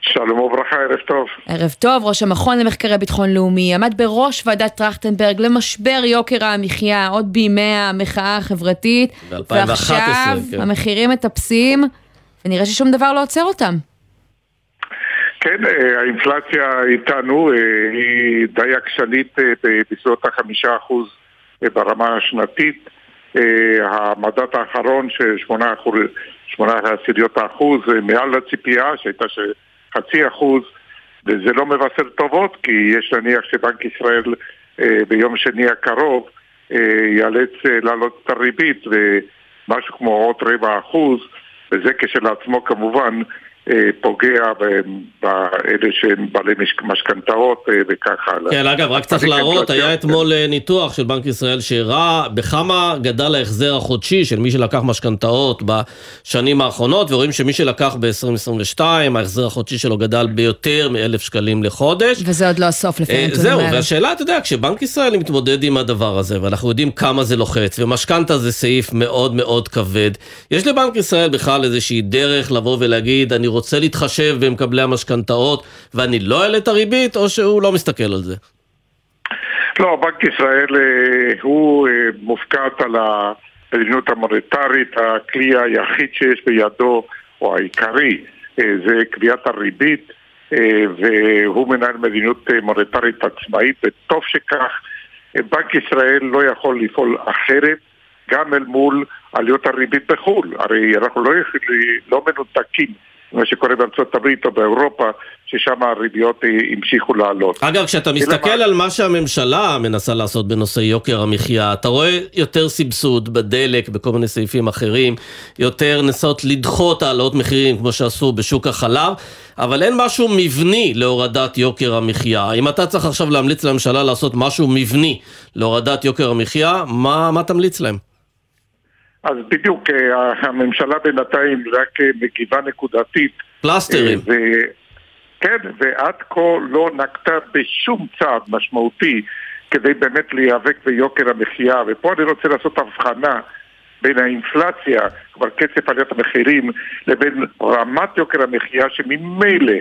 שלום וברכה, ערב טוב. ערב טוב, ראש המכון למחקרי ביטחון לאומי, עמד בראש ועדת טרכטנברג למשבר יוקר המחיה עוד בימי המחאה החברתית. ב-2011, ועכשיו כן. המחירים מטפסים, ונראה ששום דבר לא עוצר אותם. כן, אה, האינפלציה איתנו, אה, היא די עקשנית אה, בסביבות החמישה אחוז ברמה השנתית. המדד האחרון של שמונה עשיריות האחוז, מעל הציפייה שהייתה של חצי אחוז, וזה לא מבשר טובות, כי יש להניח שבנק ישראל אה, ביום שני הקרוב אה, ייאלץ אה, להעלות את הריבית ומשהו כמו עוד רבע אחוז, וזה כשלעצמו כמובן פוגע ב- באלה שהם בעלי מש- משכנתאות אה, וכך הלאה. כן, אגב, רק צריך אני להראות, כן, היה כן. אתמול אה, ניתוח של בנק ישראל שהראה בכמה גדל ההחזר החודשי של מי שלקח משכנתאות בשנים האחרונות, ורואים שמי שלקח ב-2022, ההחזר החודשי שלו גדל ביותר מאלף שקלים לחודש. וזה עוד לא הסוף לפי אה, הנתונים זהו, האלה. והשאלה, אתה יודע, כשבנק ישראל מתמודד עם הדבר הזה, ואנחנו יודעים כמה זה לוחץ, ומשכנתה זה סעיף מאוד מאוד כבד, יש לבנק ישראל בכלל איזושהי דרך לבוא ולהגיד, אני רוצה להתחשב במקבלי המשכנתאות, ואני לא אעלה את הריבית, או שהוא לא מסתכל על זה? לא, בנק ישראל אה, הוא אה, מופקד על המדיניות המוניטרית, הכלי היחיד שיש בידו, או העיקרי, אה, זה קביעת הריבית, והוא מנהל מדיניות מוניטרית עצמאית, וטוב שכך. בנק ישראל לא יכול לפעול אחרת, גם אל מול עליות הריבית בחו"ל. הרי אנחנו לא, לא מנותקים ממה שקורה בארצות הברית או באירופה, ששם הריביות אה, המשיכו לעלות. אגב, כשאתה מסתכל על מה שהממשלה מנסה לעשות בנושא יוקר המחיה, אתה רואה יותר סבסוד בדלק, בכל מיני סעיפים אחרים, יותר ניסות לדחות העלאות מחירים, כמו שעשו בשוק החלב, אבל אין משהו מבני להורדת יוקר המחיה. אם אתה צריך עכשיו להמליץ לממשלה לעשות משהו מבני להורדת יוקר המחיה, מה, מה תמליץ להם? אז בדיוק, אה, הממשלה בינתיים רק אה, מגיבה נקודתית. פלסטרים. אה, ו- כן, ועד כה לא נקטה בשום צעד משמעותי כדי באמת להיאבק ביוקר המחיה, ופה אני רוצה לעשות הבחנה בין האינפלציה, כלומר קצב עליית המחירים, לבין רמת יוקר המחיה שממילא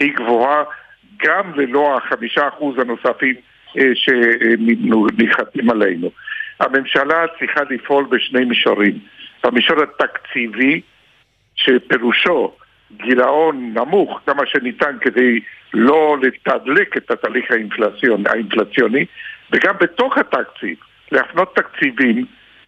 היא גבוהה גם ללא החמישה אחוז הנוספים שניחתים עלינו. הממשלה צריכה לפעול בשני מישורים. במישור התקציבי, שפירושו גירעון נמוך כמה שניתן כדי לא לתדלק את התהליך האינפלציוני, האינפלציוני וגם בתוך התקציב להפנות תקציבים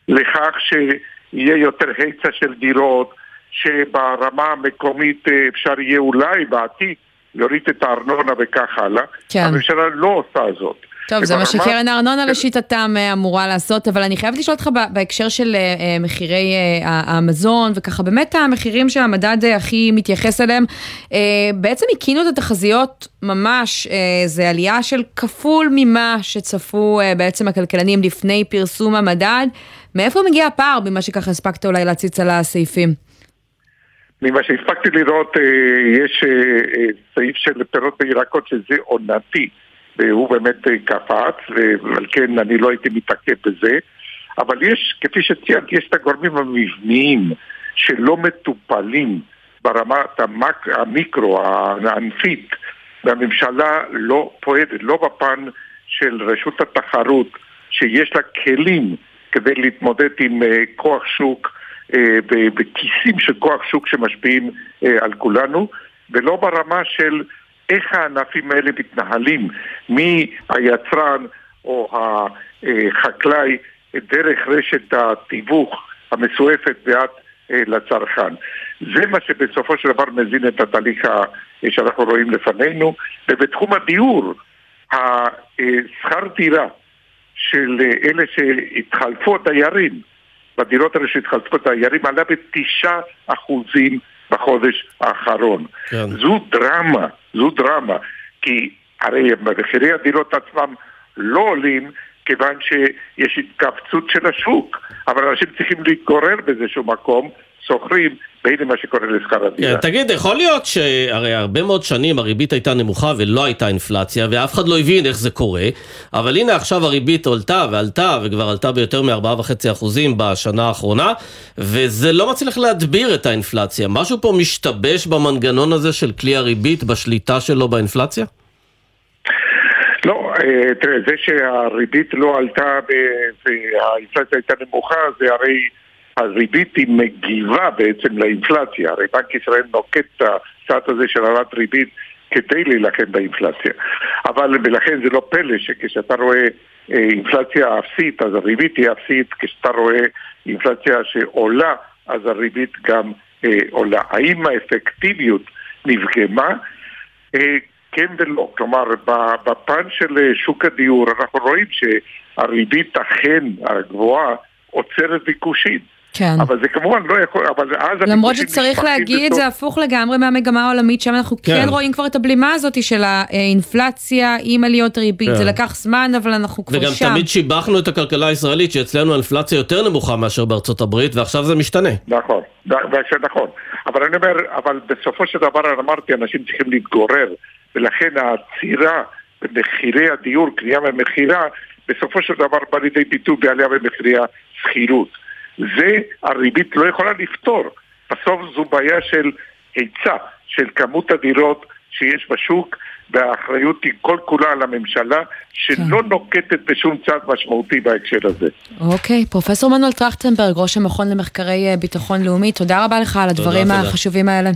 לכך שיהיה יותר היצע של דירות, שברמה המקומית אה, אפשר יהיה אולי בעתיד להוריד את הארנונה וכך הלאה. כן. הממשלה לא עושה זאת. טוב, זה מה שקרן הארנונה לשיטתם אה, אמורה לעשות, אבל אני חייבת לשאול אותך בהקשר של אה, אה, מחירי המזון, וככה באמת המחירים שהמדד הכי מתייחס אליהם, בעצם הקינו את התחזיות ממש, זה עלייה של כפול ממה שצפו בעצם הכלכלנים לפני פרסום המדד. מאיפה מגיע הפער ממה שככה הספקת אולי להציץ על הסעיפים? ממה שהספקתי לראות, יש סעיף של פירות וירקות שזה עונתי, והוא באמת אה, קפץ, ועל כן אני לא הייתי מתעכב בזה. אבל יש, כפי שציינת, יש את הגורמים המבניים שלא מטופלים ברמת המק... המיקרו, הענפית, והממשלה לא פועלת, לא בפן של רשות התחרות, שיש לה כלים כדי להתמודד עם אה, כוח שוק אה, ב- בכיסים של כוח שוק שמשפיעים אה, על כולנו, ולא ברמה של איך הענפים האלה מתנהלים, מהיצרן או החקלאי דרך רשת התיווך המסועפת ועד אה, לצרכן. זה מה שבסופו של דבר מזין את התהליך ה- שאנחנו רואים לפנינו, ובתחום הדיור, השכר דירה של אה, אלה שהתחלפו הדיירים, בדירות האלה שהתחלפו הדיירים, עלה בתשעה אחוזים בחודש האחרון. כן. זו דרמה, זו דרמה, כי הרי מחירי הדירות עצמם לא עולים כיוון שיש התכווצות של השוק, אבל אנשים צריכים להתגורר באיזשהו מקום, שוכרים, והנה מה שקורה לשכר הדירה. כן, תגיד, יכול להיות שהרי הרבה מאוד שנים הריבית הייתה נמוכה ולא הייתה אינפלציה, ואף אחד לא הבין איך זה קורה, אבל הנה עכשיו הריבית עלתה ועלתה, וכבר עלתה ביותר מ-4.5% בשנה האחרונה, וזה לא מצליח להדביר את האינפלציה. משהו פה משתבש במנגנון הזה של כלי הריבית, בשליטה שלו באינפלציה? לא, אה, תראה, זה שהריבית לא עלתה והאינפלציה הייתה נמוכה, זה הרי הריבית היא מגיבה בעצם לאינפלציה. הרי בנק ישראל נוקט את הצעד הזה של העלאת ריבית כדי להילחם באינפלציה. אבל ולכן זה לא פלא שכשאתה רואה אה, אינפלציה אפסית, אז הריבית היא אפסית, כשאתה רואה אינפלציה שעולה, אז הריבית גם אה, עולה. האם האפקטיביות נפגמה? אה, כן ולא. כלומר, בפן של אה, שוק הדיור אנחנו רואים שהריבית אכן הגבוהה עוצרת ביקושים. כן. אבל זה כמובן לא יכול, אבל אז למרות שצריך להגיד, בתוך- זה הפוך לגמרי מהמגמה העולמית, שם אנחנו כן כן. רואים כבר את הבלימה הזאת של האינפלציה עם עליות ריבית. כן. זה לקח זמן, אבל אנחנו כבר וגם שם. תמיד שיבחנו את הכלכלה הישראלית, שאצלנו האינפלציה יותר נמוכה מאשר בארצות הברית, ועכשיו זה משתנה. נכון, נכון. אבל אני אומר, אבל בסופו של דבר אמרתי, אנשים צריכים להתגורר, ולכן העצירה במחירי הדיור, קנייה ומכירה, בסופו של דבר בא לידי ביטוי בעלייה במחירי השכירות. זה הריבית לא יכולה לפתור. בסוף זו בעיה של היצע, של כמות הדירות שיש בשוק, והאחריות היא כל כולה על הממשלה, שלא נוקטת בשום צעד משמעותי בהקשר הזה. אוקיי, פרופסור מנואל טרכטנברג, ראש המכון למחקרי אה, ביטחון לאומי, תודה רבה לך על הדברים תודה. החשובים האלה.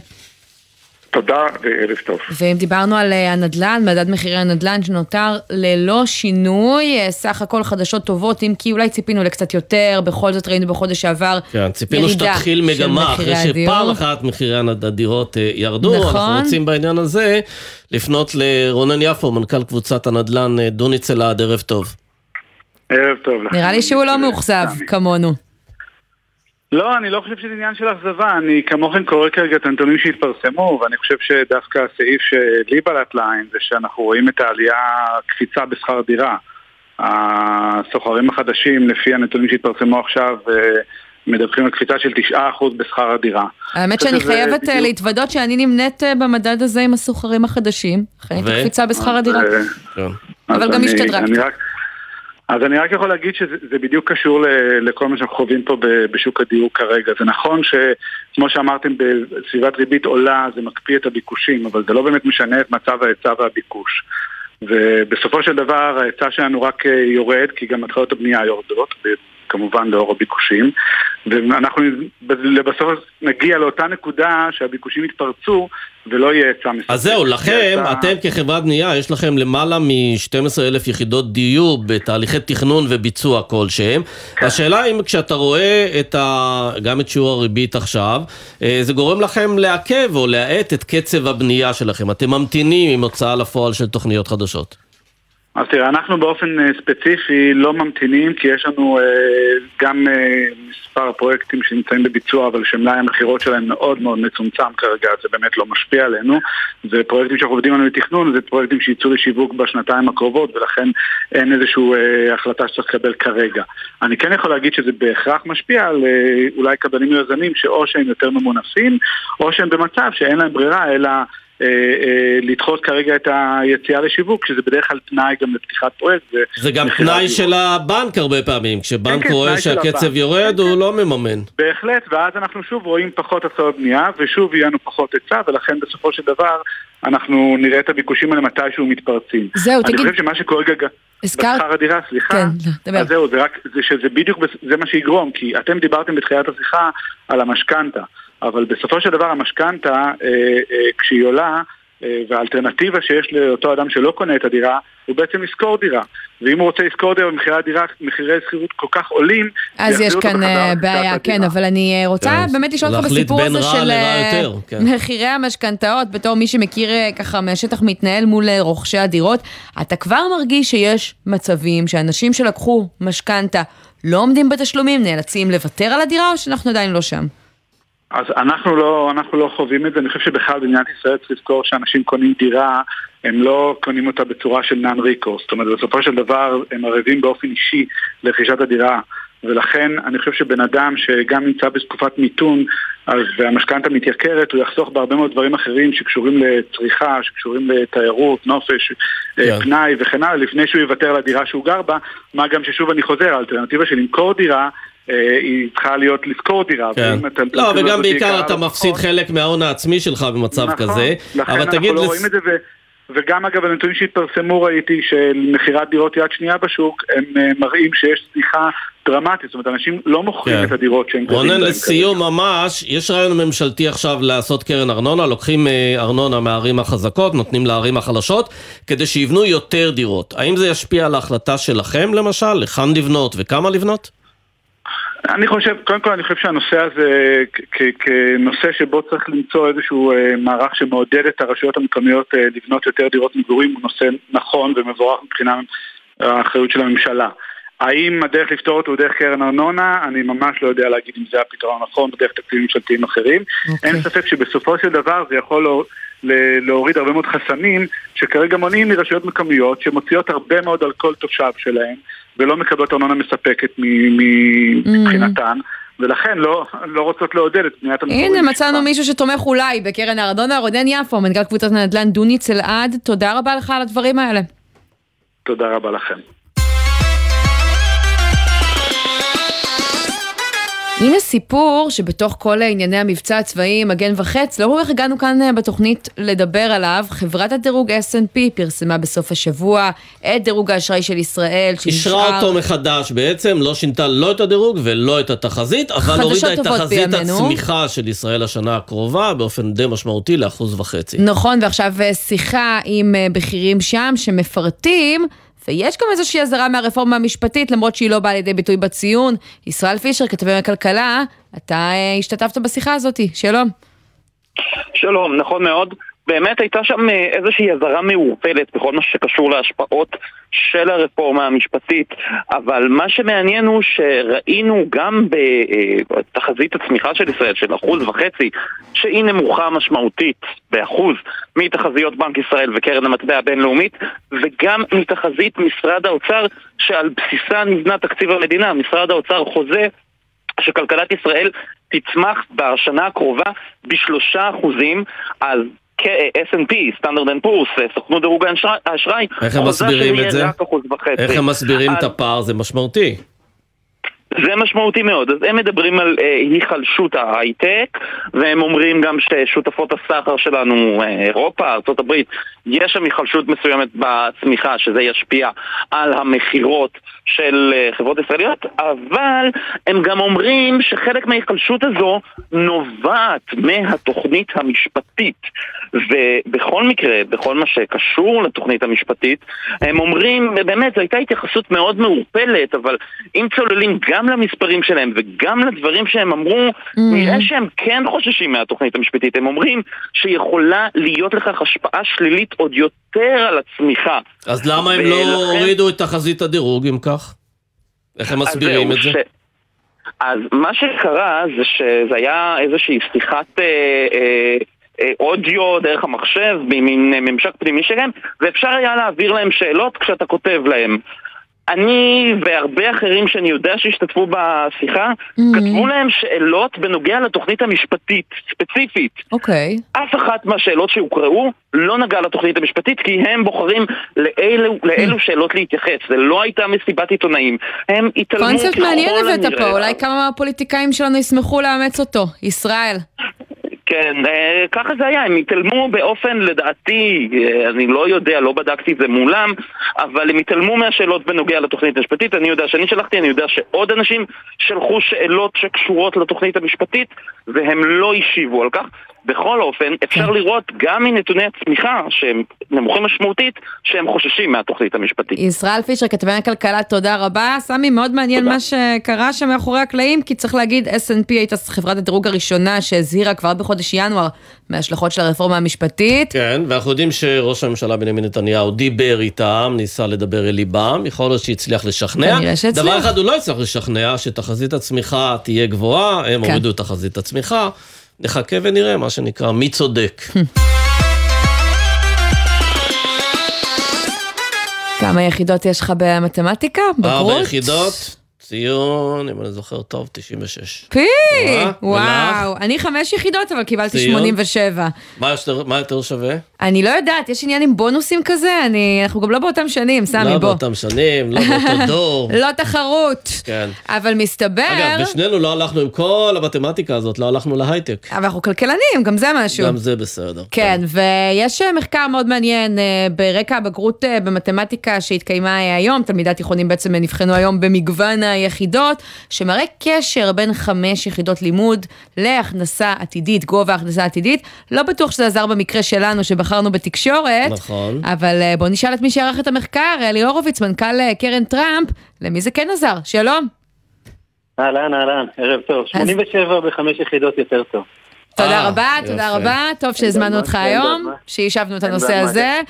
תודה וערב טוב. ואם דיברנו על אה, הנדל"ן, מדד מחירי הנדל"ן שנותר ללא שינוי, אה, סך הכל חדשות טובות, אם כי אולי ציפינו לקצת יותר, בכל זאת ראינו בחודש שעבר כן, ציפינו ירידה שתתחיל של מגמה אחרי מחירי הדיור. שפעם אחת מחירי הדירות אה, ירדו. נכון. אנחנו רוצים בעניין הזה לפנות לרונן יפו, מנכ"ל קבוצת הנדל"ן דוניץ אלעד, ערב טוב. ערב טוב. נראה לי שהוא לא מאוכזב כמונו. לא, אני לא חושב שזה עניין של אכזבה, אני כמוכם קורא כרגע את הנתונים שהתפרסמו, ואני חושב שדווקא הסעיף שלי בלט לעין זה שאנחנו רואים את העלייה, קפיצה בשכר דירה. הסוחרים החדשים, לפי הנתונים שהתפרסמו עכשיו, אה, מדווחים על קפיצה של 9% בשכר הדירה. האמת אני שאני חייבת אה, בדיוק- להתוודות שאני נמנית אה, במדד הזה עם הסוחרים החדשים. חיית ו? קפיצה בשכר הדירה. אה, אבל אז גם השתדרגת. אז אני רק יכול להגיד שזה זה בדיוק קשור לכל מה שאנחנו חווים פה בשוק הדיור כרגע. זה נכון שכמו שאמרתם, בסביבת ריבית עולה זה מקפיא את הביקושים, אבל זה לא באמת משנה את מצב ההיצע והביקוש. ובסופו של דבר ההיצע שלנו רק אה, יורד, כי גם התחלות הבנייה יורדות, כמובן לאור הביקושים, ואנחנו לבסוף נגיע לאותה נקודה שהביקושים יתפרצו ולא יהיה היצע מספיק. אז זהו, לכם, היצע- אתם כחברת בנייה, יש לכם למעלה מ-12,000 יחידות דיור בתהליכי תכנון וביצוע כלשהם. כן. השאלה אם כשאתה רואה את ה... גם את שיעור הריבית עכשיו, אה, זה גורם לכם לעכב או להאט את קצב הבנייה שלכם. אתם ממתינים עם הוצאה לפועל של תוכניות חדשות. אז תראה, אנחנו באופן אה, ספציפי לא ממתינים כי יש לנו אה, גם אה, מספר פרויקטים שנמצאים בביצוע אבל שמלאי המכירות שלהם מאוד מאוד מצומצם כרגע, זה באמת לא משפיע עלינו. זה פרויקטים שאנחנו עובדים עליהם בתכנון, זה פרויקטים שיצאו לשיווק בשנתיים הקרובות ולכן אין איזושהי אה, החלטה שצריך לקבל כרגע. אני כן יכול להגיד שזה בהכרח משפיע על אה, אולי קבלנים יזמים שאו שהם יותר ממונפים או שהם במצב שאין להם ברירה אלא... אה, אה, לדחות כרגע את היציאה לשיווק, שזה בדרך כלל תנאי גם לפתיחת פרויקט. זה גם תנאי. של הבנק הרבה פעמים. כשבנק כן, רואה תנאי של שהקצב. יורד, הוא לא מממן. בהחלט, ואז אנחנו שוב רואים פחות התחלות בנייה, ושוב יהיה לנו פחות היצע, ולכן בסופו של דבר אנחנו נראה את הביקושים האלה מתישהו מתפרצים. זהו, תגיד- אני חושב שמה שקורה כרגע... הזכרת- בשכר הדירה, סליחה. כן, לא, דבר. אז זהו, זה רק, זה שזה בדיוק, זה מה שיגרום, כי אתם דיברתם בתחילת השיחה על המשכנתה, אבל בסופו של דבר המשכנתה, אה, אה, כשהיא עולה, אה, והאלטרנטיבה שיש לאותו אדם שלא קונה את הדירה, הוא בעצם לשכור דירה. ואם הוא רוצה לשכור דירה במחירי הדירה, מחירי שכירות כל כך עולים, אז יש כאן אה, בעיה, הדירה. כן, אבל אני אה, רוצה כן, באמת לשאול אותך בסיפור הזה של כן. מחירי המשכנתאות, בתור מי שמכיר ככה מהשטח מתנהל מול רוכשי הדירות, אתה כבר מרגיש שיש מצבים שאנשים שלקחו משכנתה לא עומדים בתשלומים, נאלצים לוותר על הדירה, או שאנחנו עדיין לא שם? אז אנחנו לא, אנחנו לא חווים את זה, אני חושב שבכלל במדינת ישראל צריך לזכור שאנשים קונים דירה, הם לא קונים אותה בצורה של נאן ריקו, זאת אומרת בסופו של דבר הם ערבים באופן אישי לרכישת הדירה, ולכן אני חושב שבן אדם שגם נמצא בתקופת מיתון אז, והמשכנתה מתייקרת, הוא יחסוך בהרבה מאוד דברים אחרים שקשורים לצריכה, שקשורים לתיירות, נופש, כן. פנאי וכן הלאה, לפני שהוא יוותר על הדירה שהוא גר בה, מה גם ששוב אני חוזר, האלטרנטיבה של למכור דירה אה, היא צריכה להיות לשכור דירה. כן. לא, וגם בעיקר אתה- מפסיד חלק מההון העצמי שלך במצב נכון, כזה. לכן אבל אנחנו לא לס- רואים את זה, ו... וגם אגב הנתונים שהתפרסמו ראיתי של מכירת דירות יד שנייה בשוק, הם אה, מראים שיש צניחה דרמטית, זאת אומרת אנשים לא מוכרים כן. את הדירות שהם גרים רונן, לסיום ממש, יש רעיון ממשלתי עכשיו לעשות קרן ארנונה, לוקחים אה, ארנונה מהערים החזקות, נותנים לערים החלשות, כדי שיבנו יותר דירות. האם זה ישפיע על ההחלטה שלכם, למשל, לכאן לבנות וכמה לבנות? אני חושב, קודם כל אני חושב שהנושא הזה כנושא שבו צריך למצוא איזשהו אה, מערך שמעודד את הרשויות המקומיות אה, לבנות יותר דירות מגורים הוא נושא נכון ומבורך מבחינה האחריות של הממשלה. האם הדרך לפתור אותו הוא דרך קרן ארנונה? אני ממש לא יודע להגיד אם זה הפתרון הנכון או דרך תקציבים ממשלתיים אחרים. אוקיי. אין ספק שבסופו של דבר זה יכול לא- להוריד הרבה מאוד חסמים שכרגע מונעים מרשויות מקומיות שמוציאות הרבה מאוד על כל תושב שלהם ולא מקבלות ארנונה מספקת מ- מבחינתן. ולכן לא, לא רוצות לעודד את בניית המקורים. הנה, מצאנו מישהו שתומך אולי בקרן הארנונה, רונן יפו, מנכ"ל קבוצת הנדל"ן דוניץ אלעד, תודה רבה לך על הדברים האלה. תודה רבה לכם. הנה סיפור שבתוך כל ענייני המבצע הצבאי מגן וחץ, לא כל כך הגענו כאן אה, בתוכנית לדבר עליו. חברת הדירוג S&P פרסמה בסוף השבוע את דירוג האשראי של ישראל, אישרה אותו מחדש בעצם, לא שינתה לא את הדירוג ולא את התחזית, אבל הורידה את תחזית בימינו. הצמיחה של ישראל השנה הקרובה באופן די משמעותי לאחוז וחצי. נכון, ועכשיו אה, שיחה עם אה, בכירים שם שמפרטים, ויש גם איזושהי אזהרה מהרפורמה המשפטית, למרות שהיא לא באה לידי ביטוי בציון. ישראל פישר, כתבי הכלכלה, אתה אה, השתתפת בשיחה הזאת, שלום. שלום, נכון מאוד. באמת הייתה שם אה, איזושהי אזהרה מעורפלת בכל מה שקשור להשפעות של הרפורמה המשפטית, אבל מה שמעניין הוא שראינו גם בתחזית הצמיחה של ישראל של אחוז וחצי, שהיא נמוכה משמעותית באחוז מתחזיות בנק ישראל וקרן המטבע הבינלאומית, וגם מתחזית משרד האוצר שעל בסיסה נבנה תקציב המדינה. משרד האוצר חוזה שכלכלת ישראל תצמח בשנה הקרובה בשלושה אחוזים, אז כ-S&P, Standard & Poor's, סוכנות דירוג האשראי- איך הם מסבירים את זה? איך הם מסבירים את הפער? זה משמעותי. זה משמעותי מאוד. אז הם מדברים על אה, היחלשות ההייטק, והם אומרים גם ששותפות הסחר שלנו, אה, אירופה, ארה"ב, יש שם היחלשות מסוימת בצמיחה, שזה ישפיע על המכירות של אה, חברות ישראליות, אבל הם גם אומרים שחלק מההיחלשות הזו נובעת מהתוכנית המשפטית. ובכל מקרה, בכל מה שקשור לתוכנית המשפטית, הם אומרים, באמת, זו הייתה התייחסות מאוד מעורפלת, אבל אם צוללים גם למספרים שלהם וגם לדברים שהם אמרו, נראה שהם כן חוששים מהתוכנית המשפטית. הם אומרים שיכולה להיות לכך השפעה שלילית עוד יותר על הצמיחה. אז למה הם לא ולכן- הורידו את תחזית הדירוג אם כך? איך הם מסבירים את זה? ש- אז מה שקרה זה שזה היה איזושהי שיחת אה, אה, אה, אודיו דרך המחשב, במין אה, ממשק פנימי שלהם, ואפשר היה להעביר להם שאלות כשאתה כותב להם. אני והרבה אחרים שאני יודע שהשתתפו בשיחה, כתבו להם שאלות בנוגע לתוכנית המשפטית, ספציפית. אוקיי. אף אחת מהשאלות שהוקראו לא נגעה לתוכנית המשפטית כי הם בוחרים לאילו, לאילו שאלות להתייחס. זה לא הייתה מסיבת עיתונאים. הם התעלמו ככל קונספט מעניין הבאת הנראה. פה, אולי כמה מהפוליטיקאים שלנו ישמחו לאמץ אותו. ישראל. כן, אה, ככה זה היה, הם התעלמו באופן, לדעתי, אה, אני לא יודע, לא בדקתי את זה מולם, אבל הם התעלמו מהשאלות בנוגע לתוכנית המשפטית. אני יודע שאני שלחתי, אני יודע שעוד אנשים שלחו שאלות שקשורות לתוכנית המשפטית, והם לא השיבו על כך. בכל אופן, אפשר לראות גם מנתוני הצמיחה, שהם נמוכים משמעותית, שהם חוששים מהתוכנית המשפטית. ישראל פישר, כתבי הכלכלה, תודה רבה. סמי, מאוד מעניין מה שקרה שם מאחורי הקלעים, כי צריך להגיד, S&P הייתה חברת הדירוג הראשונה שהזהירה כבר בחודש ינואר מההשלכות של הרפורמה המשפטית. כן, ואנחנו יודעים שראש הממשלה בנימין נתניהו דיבר איתם, ניסה לדבר אל ליבם, יכול להיות שהצליח לשכנע. כנראה שהצליח. דבר אחד הוא לא הצליח לשכנע, שתחזית הצמיחה תהיה גבוהה, הם כן. הורידו את תחזית הצמיחה. נחכה ונראה, מה שנקרא, מי צודק. [laughs] כמה יחידות יש לך במתמטיקה? ארבע בגרות? יחידות, ציון, אם אני זוכר טוב, 96. פי! וואו. אני חמש יחידות, אבל קיבלתי ציון? 87. מה יותר- מה יותר שווה? אני לא יודעת, יש עניין עם בונוסים כזה? אני... אנחנו גם לא באותם שנים, סמי, לא בוא. באותם שנים, לא באותו [laughs] דור. לא תחרות. כן. אבל מסתבר... אגב, ושנינו לא הלכנו עם כל המתמטיקה הזאת, לא הלכנו להייטק. אבל אנחנו כלכלנים, גם זה משהו. גם זה בסדר. כן, ויש אה, מחקר מאוד מעניין אה, ברקע הבגרות אה, במתמטיקה שהתקיימה היום, תלמידי תיכונים בעצם נבחנו היום במגוון היחידות, שמראה קשר בין חמש יחידות לימוד להכנסה עתידית, גובה הכנסה עתידית. לא בטוח שזה עזר במקרה שלנו שבחרנו בתקשורת, נכון. אבל אה, בואו נשאל את מי שערך את המחקר, אלי הורוביץ, מנכ"ל אה, קרן טראמפ, למי זה כן עזר? שלום. אהלן, אהלן, ערב טוב. 87 בחמש יחידות יותר טוב. תודה אה, רבה. תודה רבה, טוב שהזמנו אותך היום. שהשבנו את הנושא. הזה,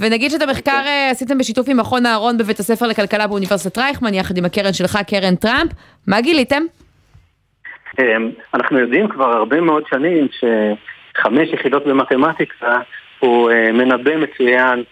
ונגיד שאת המחקר אה, עשיתם בשיתוף עם מכון אהרון בבית הספר לכלכלה באוניברסיטת רייכמן, יחד עם הקרן שלך, קרן טראמפ, מה גיליתם? אמ, אנחנו יודעים כבר הרבה מאוד שנים שחמש יחידות במתמטיקה הוא אה, מנבא מצוין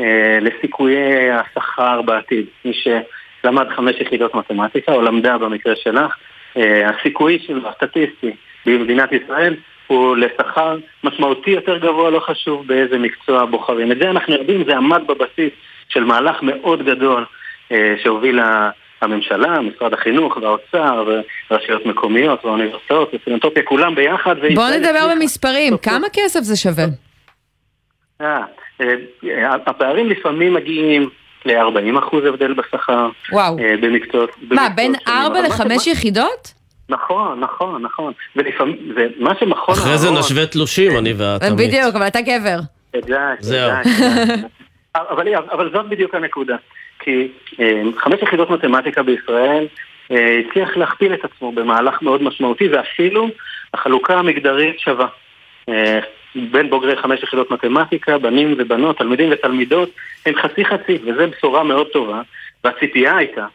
אה, לסיכויי השכר בעתיד. מי שלמד חמש יחידות מתמטיקה, או למדה במקרה שלך, אה, הסיכוי שלו, הסטטיסטי, במדינת ישראל, הוא לשכר משמעותי יותר גבוה, לא חשוב באיזה מקצוע בוחרים. את זה אנחנו יודעים, זה עמד בבסיס של מהלך מאוד גדול אה, שהובילה הממשלה, משרד החינוך והאוצר ורשויות מקומיות והאוניברסיטאות ופילנטרופיה, כולם ביחד. בואו נדבר. במספרים, כמה כסף זה שווה? אה, אה, הפערים לפעמים מגיעים ל-40% הבדל בשכר. וואו. אה, במקצועות... מה, בין שונים. 4 אבל מה ל-5 ש- יחידות? נכון, נכון, נכון. ולפעמים, ומה שמכון אחרי זה נשווה תלושים, אני ואת. בדיוק, אבל אתה גבר. זהו. אבל, זאת בדיוק הנקודה. כי חמש יחידות מתמטיקה בישראל הצליח להכפיל את עצמו במהלך מאוד משמעותי, ואפילו החלוקה המגדרית שווה. בין בוגרי חמש יחידות מתמטיקה, בנים ובנות, תלמידים ותלמידות, הם חצי חצי, וזו בשורה מאוד טובה. והציפייה הייתה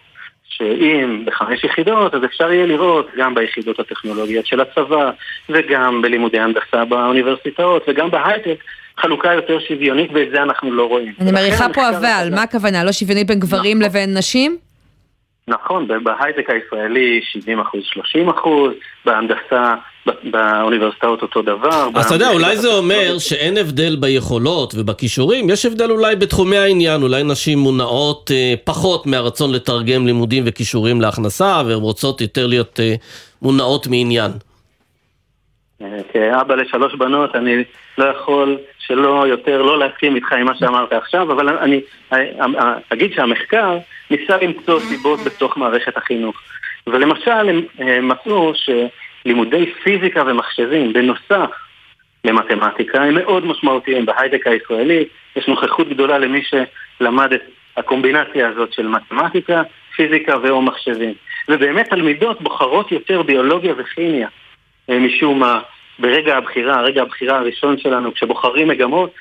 שאם בחמש יחידות, אז אפשר יהיה לראות גם ביחידות הטכנולוגיות של הצבא, וגם בלימודי הנדסה באוניברסיטאות, וגם בהייטק, חלוקה יותר שוויונית, ואת זה אנחנו לא רואים. אני מריחה פה אבל, מה הכוונה? לא שוויונית בין גברים לבין נשים? נכון, בהייטק הישראלי 70 אחוז, 30 אחוז, בהנדסה, באוניברסיטאות אותו דבר. אז אתה יודע, אולי זה אומר שאין הבדל ביכולות ובכישורים, יש הבדל אולי בתחומי העניין, אולי נשים מונעות אה, פחות מהרצון לתרגם לימודים וכישורים להכנסה, והן רוצות יותר להיות אה, מונעות מעניין. אה, כאבא לשלוש בנות, אני לא יכול שלא יותר לא להסכים איתך עם מה שאמרת עכשיו, אבל אני אגיד שהמחקר ניסה למצוא סיבות בתוך מערכת החינוך. ולמשל, הם מצאו שלימודי פיזיקה ומחשבים, בנוסף למתמטיקה, הם מאוד משמעותיים בהייטק הישראלי. יש נוכחות גדולה למי שלמד את הקומבינציה הזאת של מתמטיקה, פיזיקה ו/או מחשבים. ובאמת תלמידות בוחרות יותר ביולוגיה וכימיה. אה, משום מה, ברגע הבחירה, רגע הבחירה הראשון שלנו, כשבוחרים מגמות,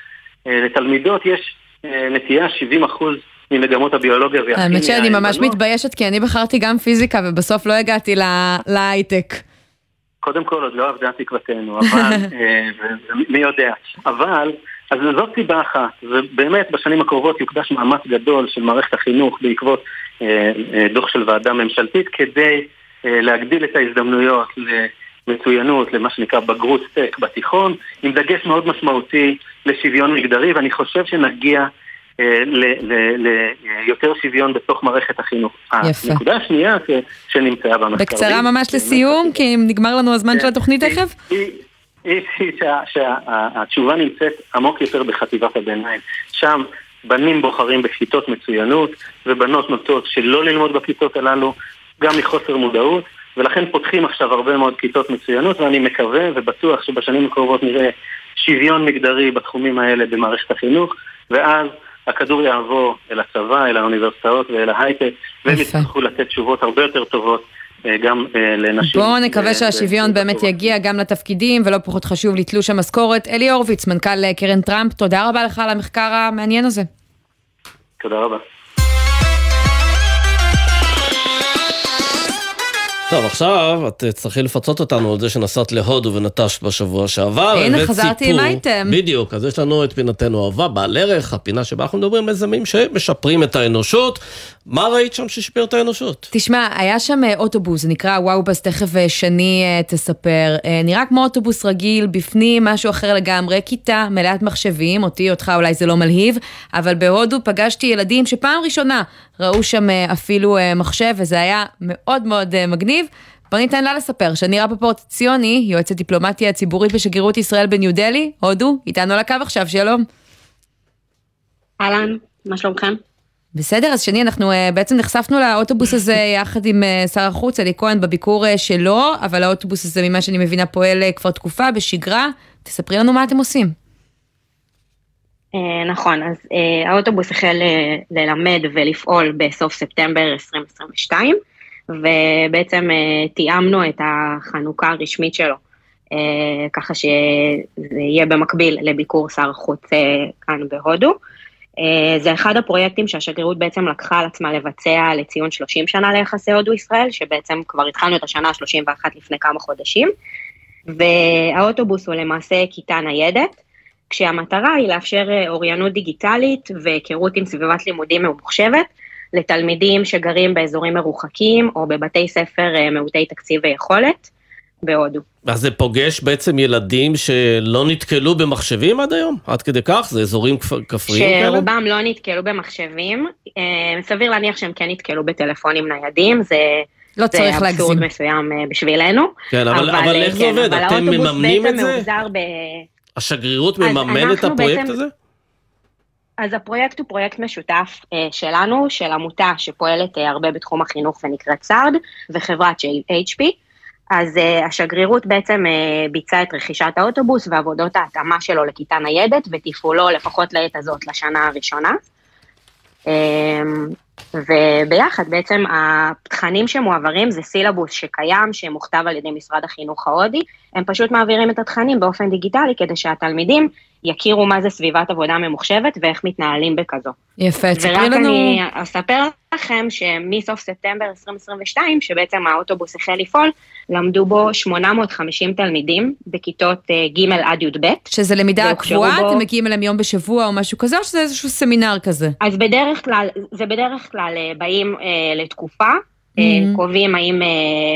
אה, לתלמידות יש אה, נטייה 70% ממגמות הביולוגיה והכימיה. האמת שאני ממש. מתביישת, כי אני בחרתי גם פיזיקה, ובסוף לא הגעתי להייטק. קודם כל עוד לא אבדה תקוותנו, אבל, [laughs] אה, ומי יודע. אבל, אז זאת סיבה אחת, ובאמת בשנים הקרובות יוקדש מאמץ גדול של מערכת החינוך בעקבות אה, אה, דוח של ועדה ממשלתית כדי אה, להגדיל את ההזדמנויות למצוינות, למה שנקרא בגרות סטק בתיכון, עם דגש מאוד משמעותי לשוויון מגדרי, ואני חושב שנגיע ליותר שוויון בתוך מערכת החינוך. יפה. הנקודה השנייה שנמצאה במחקרים... בקצרה ממש לסיום, כי נגמר לנו הזמן של התוכנית תכף. היא שהתשובה נמצאת עמוק יותר בחטיבת הביניים. שם בנים בוחרים בכיתות מצוינות, ובנות נוטות שלא ללמוד בכיתות הללו, גם מחוסר מודעות, ולכן פותחים עכשיו הרבה מאוד כיתות מצוינות, ואני מקווה ובטוח שבשנים הקרובות נראה שוויון מגדרי בתחומים האלה במערכת החינוך, ואז הכדור יעבור אל הצבא, אל האוניברסיטאות ואל ההייטק, והם יצטרכו לתת תשובות הרבה יותר טובות אה, גם אה, לנשים. בואו נקווה שהשוויון באמת יגיע גם לתפקידים, ולא פחות חשוב לתלוש המשכורת. אלי הורוביץ, מנכ"ל אה, קרן טראמפ, תודה רבה לך על המחקר המעניין הזה. תודה רבה. טוב, עכשיו את תצטרכי לפצות אותנו על זה שנסעת להודו ונטשת בשבוע שעבר. הנה, חזרתי סיפור. עם אייטם. בדיוק, אז יש לנו את פינתנו אהובה, בעל ערך, הפינה שבה אנחנו מדברים על מיזמים שמשפרים את האנושות. מה ראית שם ששיפר את האנושות? תשמע, היה שם אה, אוטובוס, זה נקרא וואובס, תכף אה, שני אה, תספר. אה, נראה כמו אוטובוס רגיל, בפנים משהו אחר לגמרי, כיתה מלאת מחשבים, אותי, אותך אולי זה לא מלהיב, אבל בהודו פגשתי ילדים שפעם ראשונה ראו שם אפילו מחשב, וזה היה מאוד מאוד מגניב. בוא ניתן לה לספר, שנירה פפורט-ציוני, יועצת דיפלומטיה ציבורית בשגרירות ישראל בניו דלהי, הודו, איתנו על הקו עכשיו, שלום. אהלן, מה שלומכם? בסדר, אז שני, אנחנו uh, בעצם נחשפנו לאוטובוס הזה [coughs] יחד עם uh, שר החוץ אלי כהן בביקור uh, שלו, אבל האוטובוס הזה, ממה שאני מבינה, פועל כבר תקופה, בשגרה. תספרי לנו מה אתם עושים. אה, נכון, אז אה, האוטובוס החל אה, ללמד ולפעול בסוף ספטמבר 2022, ובעצם אה, תיאמנו את החנוכה הרשמית שלו אה, ככה שזה יהיה במקביל לביקור שר החוץ אה, כאן בהודו. אה, זה אחד הפרויקטים שהשגרירות בעצם לקחה על עצמה לבצע לציון 30 שנה ליחסי הודו-ישראל, שבעצם כבר התחלנו את השנה ה-31 לפני כמה חודשים, והאוטובוס הוא למעשה כיתה ניידת, כשהמטרה היא לאפשר אה, אוריינות דיגיטלית והיכרות עם סביבת לימודים ממוחשבת לתלמידים שגרים באזורים מרוחקים או בבתי ספר אה, מעוטי תקציב ויכולת בהודו. אז זה פוגש בעצם ילדים שלא נתקלו במחשבים עד היום? עד כדי כך? זה אזורים כפ- כפריים כאלה? שרובם לא נתקלו במחשבים, אה, סביר להניח שהם כן נתקלו בטלפונים ניידים, זה... לא צריך זה אבסורד להגזים. מסוים אה, בשבילנו. כן, אבל- אבל איך זה כן, עובד? אבל אתם מממנים את זה? ב... השגרירות מממנת את הפרויקט בעצם- הזה? אז הפרויקט הוא פרויקט משותף אה, שלנו, של עמותה שפועלת אה, הרבה בתחום החינוך ונקראת סארד, וחברת של HP. אז אה, השגרירות בעצם אה, ביצעה את רכישת האוטובוס ועבודות ההתאמה שלו לכיתה ניידת ותפעולו לפחות לעת הזאת לשנה הראשונה. אה, וביחד בעצם התכנים שמועברים זה סילבוס שקיים, שמוכתב על ידי משרד החינוך ההודי, הם פשוט מעבירים את התכנים באופן דיגיטלי כדי שהתלמידים יכירו מה זה סביבת עבודה ממוחשבת ואיך מתנהלים בכזו. יפה, תספרי ורק לנו... אני אספר לכם שמסוף ספטמבר 2022, שבעצם האוטובוס החל לפעול, למדו בו 850 תלמידים בכיתות אה, ג' עד י"ב. שזה למידה קבועה, בו- אתם מגיעים אליהם יום בשבוע או משהו כזה, או שזה איזשהו סמינר כזה? אז בדרך כלל, זה בדרך כלל אה, באים אה, לתקופה, אה, Mhm. קובעים האם אה,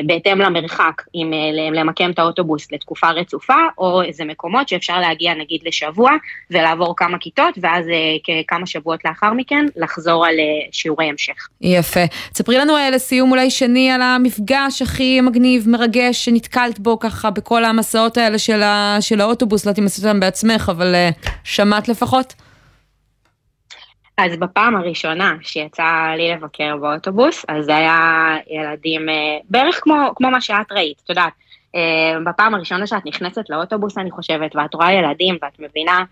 בהתאם למרחק, אם אה, למקם את האוטובוס לתקופה רצופה, או איזה מקומות שאפשר להגיע נגיד לשבוע ולעבור כמה כיתות, ואז כמה שבועות לאחר מכן לחזור על שיעורי המשך. יפה. תספרי לנו לסיום אולי שני על המפגש הכי מגניב, מרגש, שנתקלת בו ככה בכל המסעות האלה של, ה... של האוטובוס, לא יודעת אם עשית אותם בעצמך, אבל שמעת לפחות? אז בפעם הראשונה שיצא לי לבקר באוטובוס, אז זה היה ילדים אה, בערך כמו, כמו מה שאת ראית, את יודעת. אה, בפעם הראשונה שאת נכנסת לאוטובוס, אני חושבת, ואת רואה ילדים ואת מבינה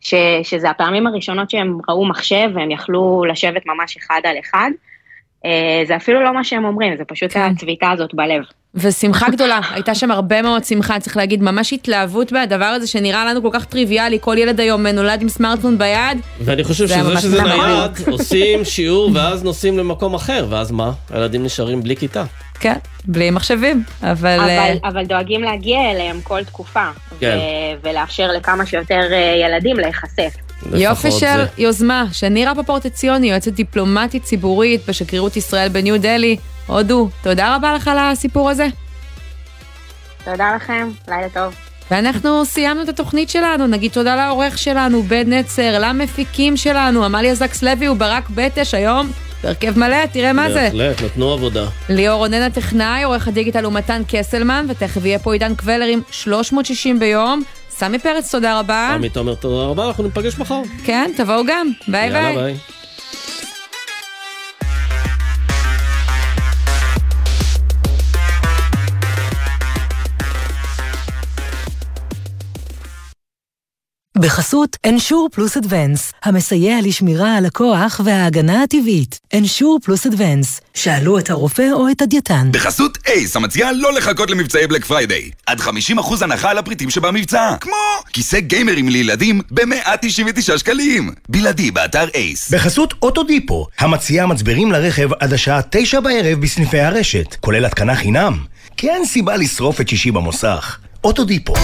ש, שזה הפעמים הראשונות שהם ראו מחשב והם יכלו לשבת ממש אחד על אחד. אה, זה אפילו לא מה שהם אומרים, זה פשוט הצביטה הזאת בלב. ושמחה גדולה, [laughs] הייתה שם הרבה מאוד שמחה, צריך להגיד, ממש התלהבות מהדבר הזה שנראה לנו כל כך טריוויאלי, כל ילד היום נולד עם סמארטפון ביד. ואני חושב שזה שזה מדהים. נייד, [laughs] עושים שיעור ואז נוסעים למקום אחר, ואז מה? הילדים נשארים בלי כיתה. כן, בלי מחשבים, אבל... אבל, אבל דואגים להגיע אליהם כל תקופה, כן. ו- ולאפשר לכמה שיותר אה, ילדים להיחשף. יופי של זה. יוזמה, שנירה פפורט עציוני, יועצת דיפלומטית ציבורית בשגרירות ישראל בניו דלהי, הודו, תודה רבה לך על הסיפור הזה. תודה לכם, לילה טוב. ואנחנו סיימנו את התוכנית שלנו, נגיד תודה לעורך שלנו, בן נצר, למפיקים שלנו, עמליה זקס לוי וברק בטש היום, בהרכב מלא, תראה מה זה. בהחלט, נתנו עבודה. ליאור רונן הטכנאי, עורך הדיגיטל הוא מתן קסלמן, ותכף יהיה פה עידן קוולר עם 360 ביום. סמי פרץ, תודה רבה. עמי תומר, תודה רבה, אנחנו ניפגש מחר. כן, תבואו גם. ביי יאללה, ביי. ביי. בחסות Ensure Plus Advance, המסייע לשמירה על הכוח וההגנה הטבעית. Ensure Plus Advance, שאלו את הרופא או את הדיאטן. בחסות אייס, המציעה לא לחכות למבצעי Black Friday. עד 50% הנחה על הפריטים שבמבצע. כמו כיסא גיימרים לילדים ב-199 שקלים. בלעדי באתר אייס. בחסות אוטודיפו, המציעה מצברים לרכב עד השעה תשע בערב בסניפי הרשת, כולל התקנה חינם. כי אין סיבה לשרוף את שישי במוסך. אוטודיפו.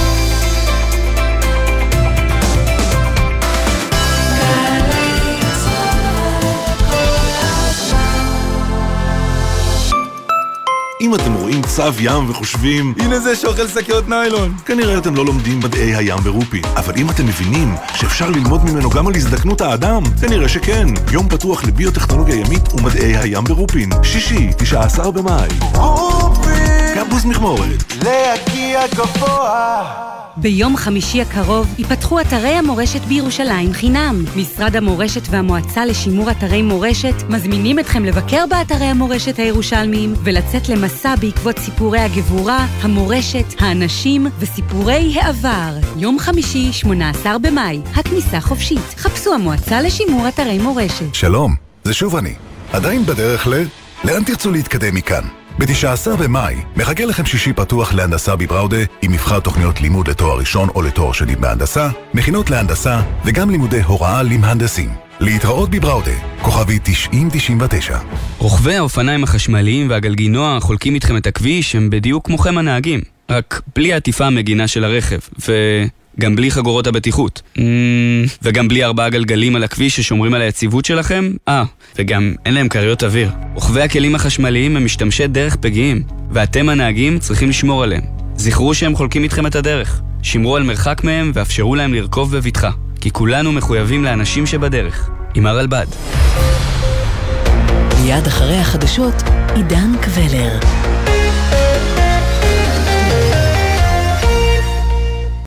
אם אתם רואים צב ים וחושבים, הנה זה שאוכל שקיות ניילון, כנראה אתם לא לומדים מדעי הים ברופין. אבל אם אתם מבינים שאפשר ללמוד ממנו גם על הזדקנות האדם, כנראה שכן. יום פתוח לביוטכנולוגיה ימית ומדעי הים ברופין. שישי, 19 במאי. רופין! קמפוס מכמורת. להגיע גבוה ביום חמישי הקרוב ייפתחו אתרי המורשת בירושלים חינם. משרד המורשת והמועצה לשימור אתרי מורשת מזמינים אתכם לבקר באתרי המורשת הירושלמיים ולצאת למסע בעקבות סיפורי הגבורה, המורשת, האנשים וסיפורי העבר. יום חמישי, 18 במאי, הכניסה חופשית. חפשו המועצה לשימור אתרי מורשת. שלום, זה שוב אני. עדיין בדרך ל... לאן תרצו להתקדם מכאן? ב-19 במאי מחכה לכם שישי פתוח להנדסה בבראודה עם מבחר תוכניות לימוד לתואר ראשון או לתואר שני בהנדסה, מכינות להנדסה וגם לימודי הוראה למהנדסים. להתראות בבראודה, כוכבי 9099. רוכבי האופניים החשמליים והגלגינוע חולקים איתכם את הכביש הם בדיוק כמוכם הנהגים, רק בלי העטיפה המגינה של הרכב, וגם בלי חגורות הבטיחות. Mm, וגם בלי ארבעה גלגלים על הכביש ששומרים על היציבות שלכם? אה, וגם אין להם כריות אוויר. רוכבי הכלים החשמליים הם משתמשי דרך פגיעים, ואתם הנהגים צריכים לשמור עליהם. זכרו שהם חולקים איתכם את הדרך. שמרו על מרחק מהם ואפשרו להם לרכוב בבטחה. כי כולנו מחויבים לאנשים שבדרך. עם הרלב"ד. מיד אחרי החדשות, עידן קבלר.